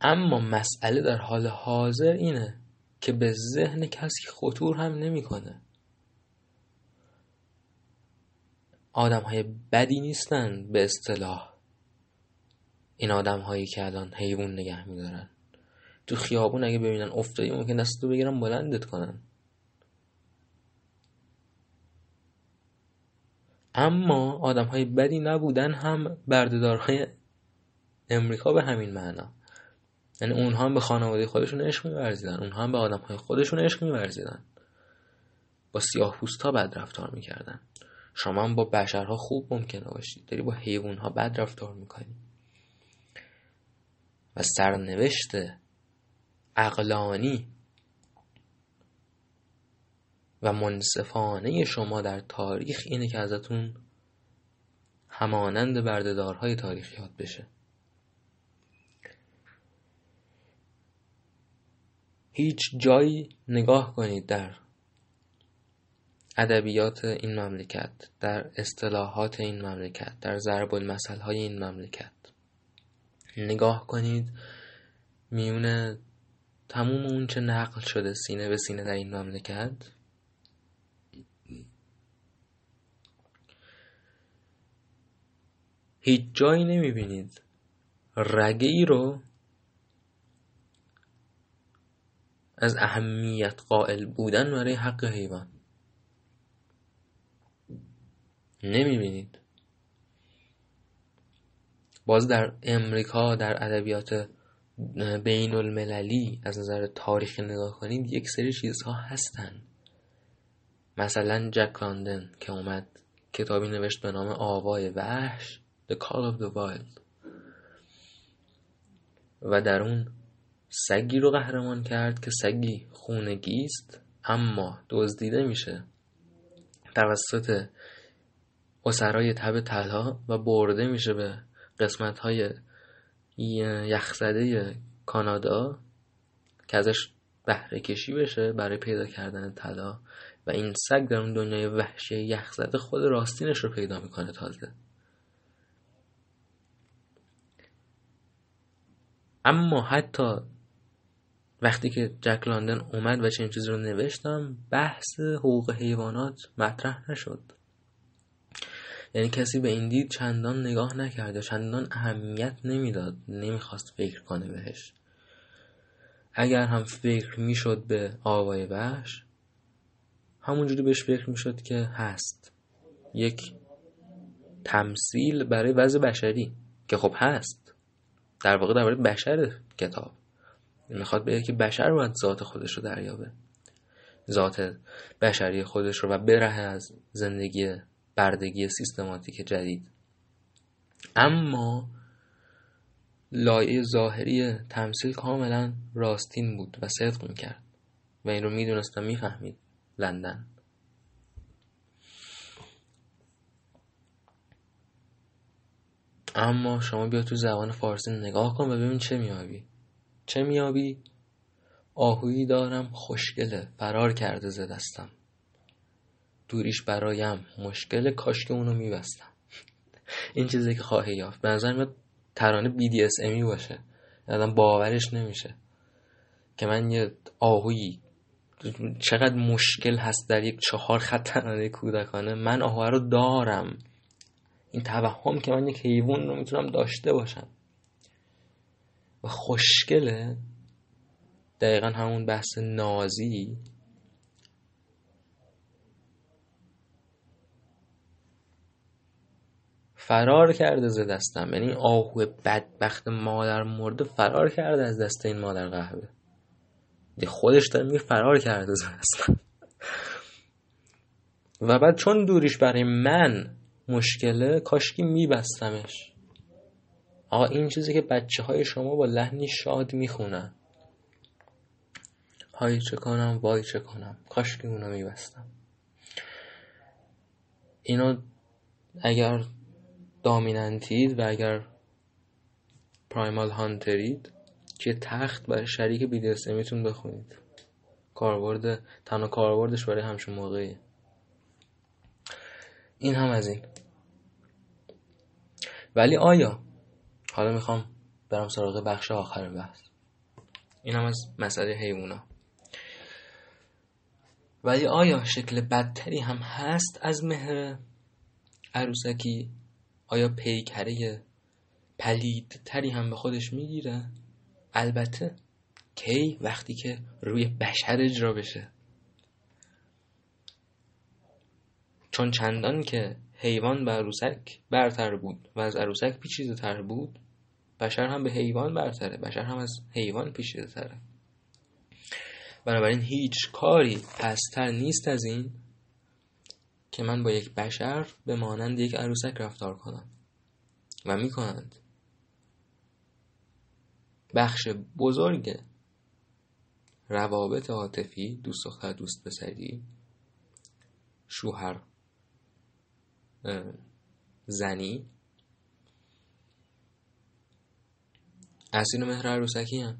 اما مسئله در حال حاضر اینه که به ذهن کسی خطور هم نمی‌کنه. آدم های بدی نیستن به اصطلاح. این آدم هایی که الان حیوان نگه میدارن. تو خیابون اگه ببینن افتادی ممکن دست تو بگیرن بلندت کنن. اما آدم های بدی نبودن هم بردهدارهای امریکا به همین معنا. یعنی اونها هم به خانواده خودشون عشق میورزیدن اونها هم به آدم های خودشون عشق میورزیدن. با سیاه ها بد رفتار می‌کردن. شما هم با بشرها خوب ممکنه باشید. داری با حیوان ها بد رفتار می‌کنی. و سرنوشت اقلانی و منصفانه شما در تاریخ اینه که ازتون همانند بردهدارهای تاریخ یاد بشه. هیچ جایی نگاه کنید در ادبیات این مملکت در اصطلاحات این مملکت در ضرب المثل های این مملکت. نگاه کنید میون تموم اون چه نقل شده سینه به سینه در این مملکت. هیچ جایی نمی‌بینید. رگه ای رو از اهمیت قائل بودن برای حق حیوان. نمی‌بینید؟ باز در امریکا در ادبیات بین المللی از نظر تاریخی نگاه کنید یک سری چیزها هستن. مثلا جک لاندن که اومد کتابی نوشت به نام آوای وحش The Call of the Wild. و در اون سگی رو قهرمان کرد که سگی خونگی است اما دزدیده میشه. توسط اسرای تب طلا و برده میشه به قسمت های یخزده کانادا که ازش بهره کشی بشه برای پیدا کردن طلا. و این سگ در اون دنیای وحشی یخزده خود راستینش رو پیدا می‌کنه تازه. اما حتی وقتی که جک لاندن اومد و چنین چیزی رو نوشتم بحث حقوق حیوانات مطرح نشد. یعنی کسی به این دید چندان نگاه نکرده چندان اهمیت نمی‌داد نمی‌خواست فکر کنه بهش. اگر هم فکر می‌شد به آوای وحش همونجوری بهش فکر می‌شد که هست. یک تمثیل برای وضع بشری که خب هست. در واقع درباره بشر کتاب. می‌خواد بگه که بشر باید ذات خودش رو دریابه. ذات بشری خودش رو و بره از زندگی بردگی سیستماتیک جدید. اما لایه ظاهری تمثیل کاملا راستین بود و صدق می‌کرد و این رو می‌دونست و می‌فهمید لندن. اما شما بیا تو زبان فارسی نگاه کن و ببین چه میابی چه میابی آهویی دارم خوشگله فرار کرده ز دستم. دوریش برایم مشکل کاش که اونو میبستم. این چیزی که خواهی یافت. به نظر میاد ترانه BDSMی باشه. آدم باورش نمیشه. که من یه آهویی. چقدر مشکل هست در یک چهار خط ترانه کودکانه. من آهوه رو دارم. این توهم که من یک حیوان رو می‌تونم داشته باشم. و خوشگله؟ دقیقا همون بحث نازی. فرار کرده ز دستم. یعنی آهو بدبخت مادر مرده فرار کرده از دست این مادر قهوه. خودش داره میگه فرار کرده ز دستم. و بعد چون دوریش برای من مشکله کاشکی میبستمش. آقا این چیزی که بچه های شما با لحنی شاد می‌خونن. های چه کنم وای چه کنم. کاشکی اونو میبستم. اینو اگر دامیننتید و اگر پرایمال هانترید که تخت برای شریک بیدرسمیتون بخونید. کاربرد تنها کاربردش برای همشون موقعی این هم از این. ولی آیا حالا می‌خوام برم سراغ بخش آخر بحث. این هم از مسئله حیوونا. ولی آیا شکل بدتری هم هست از مهر عروسکی؟ آیا پیکره پلیدتری هم به خودش می‌گیره؟ البته کی وقتی که روی بشر اجرا بشه؟ چون چندان که حیوان به عروسک برتر بود و از عروسک پیچیده تر بود بشر هم به حیوان برتره بشر هم از حیوان پیچیده تره. بنابراین هیچ کاری پستر نیست از این که من با یک بشر به مانند یک عروسک رفتار کنم و می کنند بخش بزرگ روابط عاطفی دوست دختر دوست پسری شوهر زنی اصیل مهر عروسکی هم.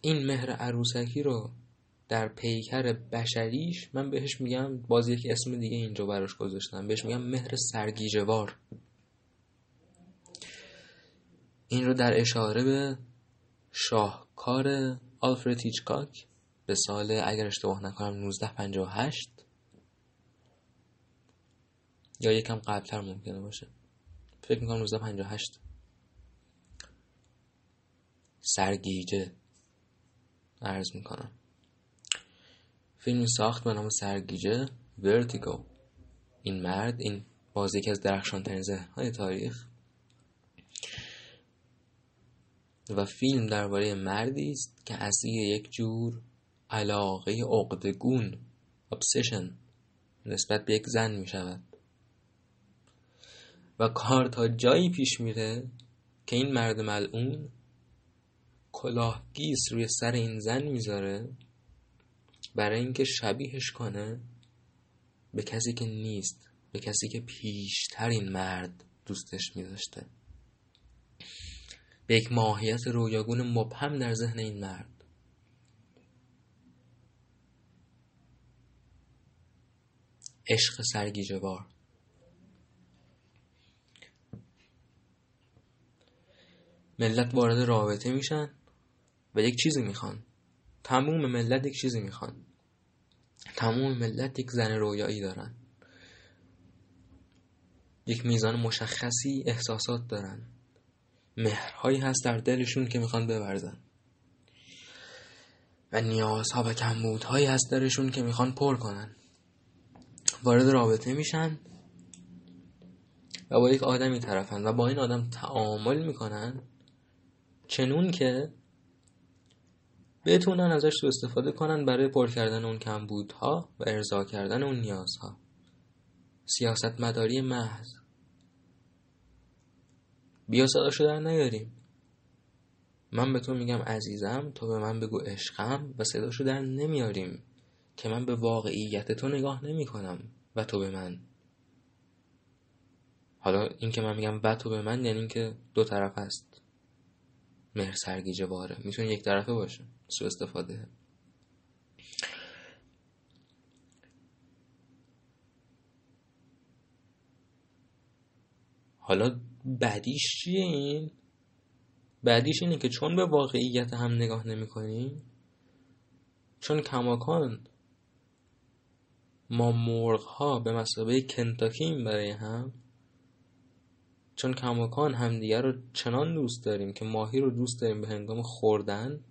این مهر عروسکی رو در پیکر بشریش من بهش میگم باز یک اسم دیگه اینجا براش گذاشتم. بهش میگم مهر سرگیجوار این رو در اشاره به شاهکار آلفرد هیچکاک به سال اگر اشتباه نکنم 1958 یا یکم قبلتر ممکنه باشه. فکر می‌کنم 1958 سرگیجه. عرض می‌کنم. فیلمی ساخت به نام سرگیجه ورتیگو این مرد این باز یکی از درخشانترین های تاریخ. و فیلم درباره مردی است که اسیر یک جور علاقه عقدگون obsession نسبت به یک زن می شود و کار تا جایی پیش میره که این مرد ملعون کلاهگیس روی سر این زن می‌ذاره؟ برای اینکه شبیهش کنه به کسی که نیست به کسی که پیشتر این مرد دوستش میذاشته. به یک ماهیت رویاگون مبهم در ذهن این مرد. عشق سرگیجه بار ملت وارد رابطه میشن. و یک چیزی می‌خوان. تموم ملت یک چیزی می‌خوان. تموم ملت یک زن رویایی دارن. یک میزان مشخصی احساسات دارن. مهرهایی هست در دلشون که می‌خوان ببرزن. و نیازها و کمبودهایی هست درشون که می‌خوان پر کنن. وارد رابطه میشن و با یک آدمی طرفن و با این آدم تعامل می‌کنن. چنون که بتونن ازش سو استفاده کنن برای پر کردن اون کمبودها و ارضا کردن اون نیازها. سیاست مداری محض. بیا صداشو در نیاریم. من به تو میگم عزیزم تو به من بگو عشقم و صداشو در نمیاریم که من به واقعیت تو نگاه نمی کنم و تو به من. حالا این که من میگم و تو به من یعنی اینکه دو طرف هست. مهر سرگیجه باره. می‌تونه یک طرفه باشه. سو استفاده. حالا بعدیش چیه این؟ بعدیش اینه که چون به واقعیت هم نگاه نمی کنیم چون کماکان ما مرغ ها به مسابقه کنتاکیم برای هم چون کماکان همدیگر رو چنان دوست داریم که ماهی رو دوست داریم به هنگام خوردن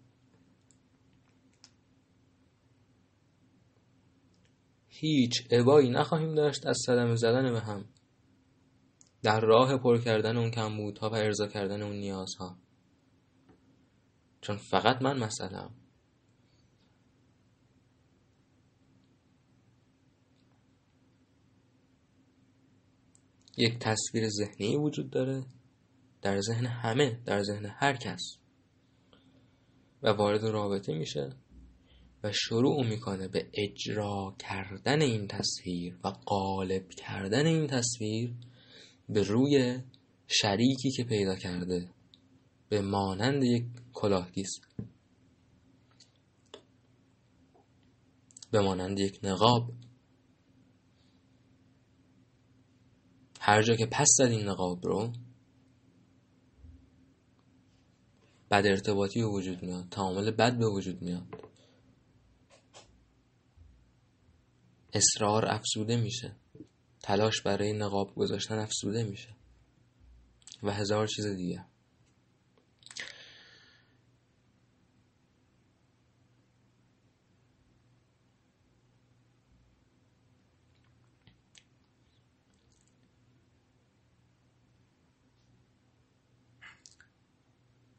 هیچ عبایی نخواهیم داشت از صدمه زدن به هم. در راه پر کردن اون کمبودها و ارضا کردن اون نیازها. چون فقط من مثلا یک تصویر ذهنی وجود داره در ذهن همه در ذهن هر کس. و وارد رابطه میشه. و شروع می‌کنه به اجرا کردن این تصویر و قالب کردن این تصویر به روی شریکی که پیدا کرده به مانند یک کلاهگیس به مانند یک نقاب. هر جا که پس زد این نقاب رو بد ارتباطی به وجود میاد تعامل بد به وجود میاد. اصرار افزوده میشه. تلاش برای نقاب گذاشتن افزوده میشه. و هزار چیز دیگه.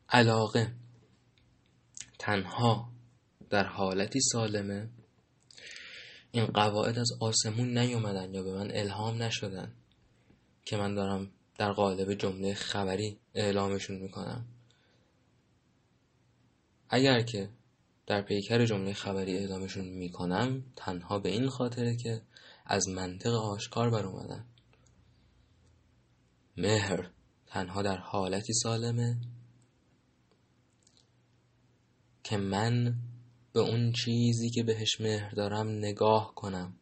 علاقه تنها در حالتی سالمه این قواعد از آسمون نیومدن یا به من الهام نشدن که من دارم در قالب جمله خبری اعلامشون می‌کنم. اگر که در پیکر جمله خبری اعلامشون می‌کنم تنها به این خاطره که از منطق آشکار بر اومدن. مهر تنها در حالتی سالمه که من به اون چیزی که بهش مهر دارم نگاه کنم.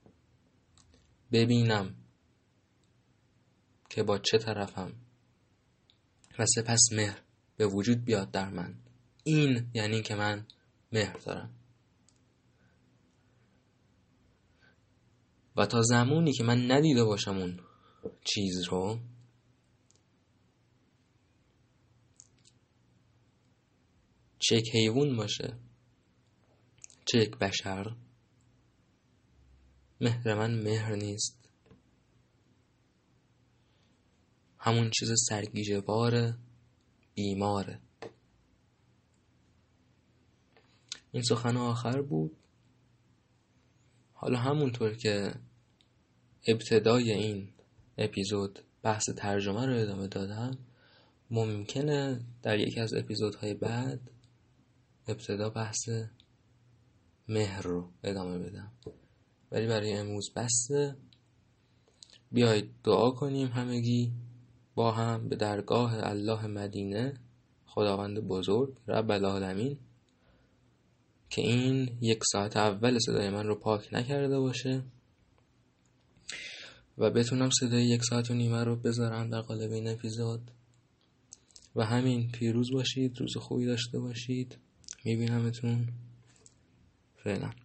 ببینم که با چه طرفم. و سپس مهر به وجود بیاد در من. این یعنی که من مهر دارم. و تا زمانی که من ندیده باشم اون چیز رو چه حیوان باشه چه یک بشر. مهر من مهر نیست. همون چیز سرگیجه باره بیماره. این سخن آخر بود. حالا همونطور که ابتدای این اپیزود بحث ترجمه رو ادامه دادم ممکنه در یکی از اپیزودهای بعد ابتدا بحث مهر رو ادامه بدم. ولی برای امروز بسته. بیایید دعا کنیم همگی با هم به درگاه الله مدینه. خداوند بزرگ رب العالمین که این یک ساعت اول صدای من رو پاک نکرده باشه و بتونم صدای یک ساعت و نیمه رو بذارم در قالب این اپیزود. و همین پیروز باشید روز خوبی داشته باشید. میبینمتون. redan.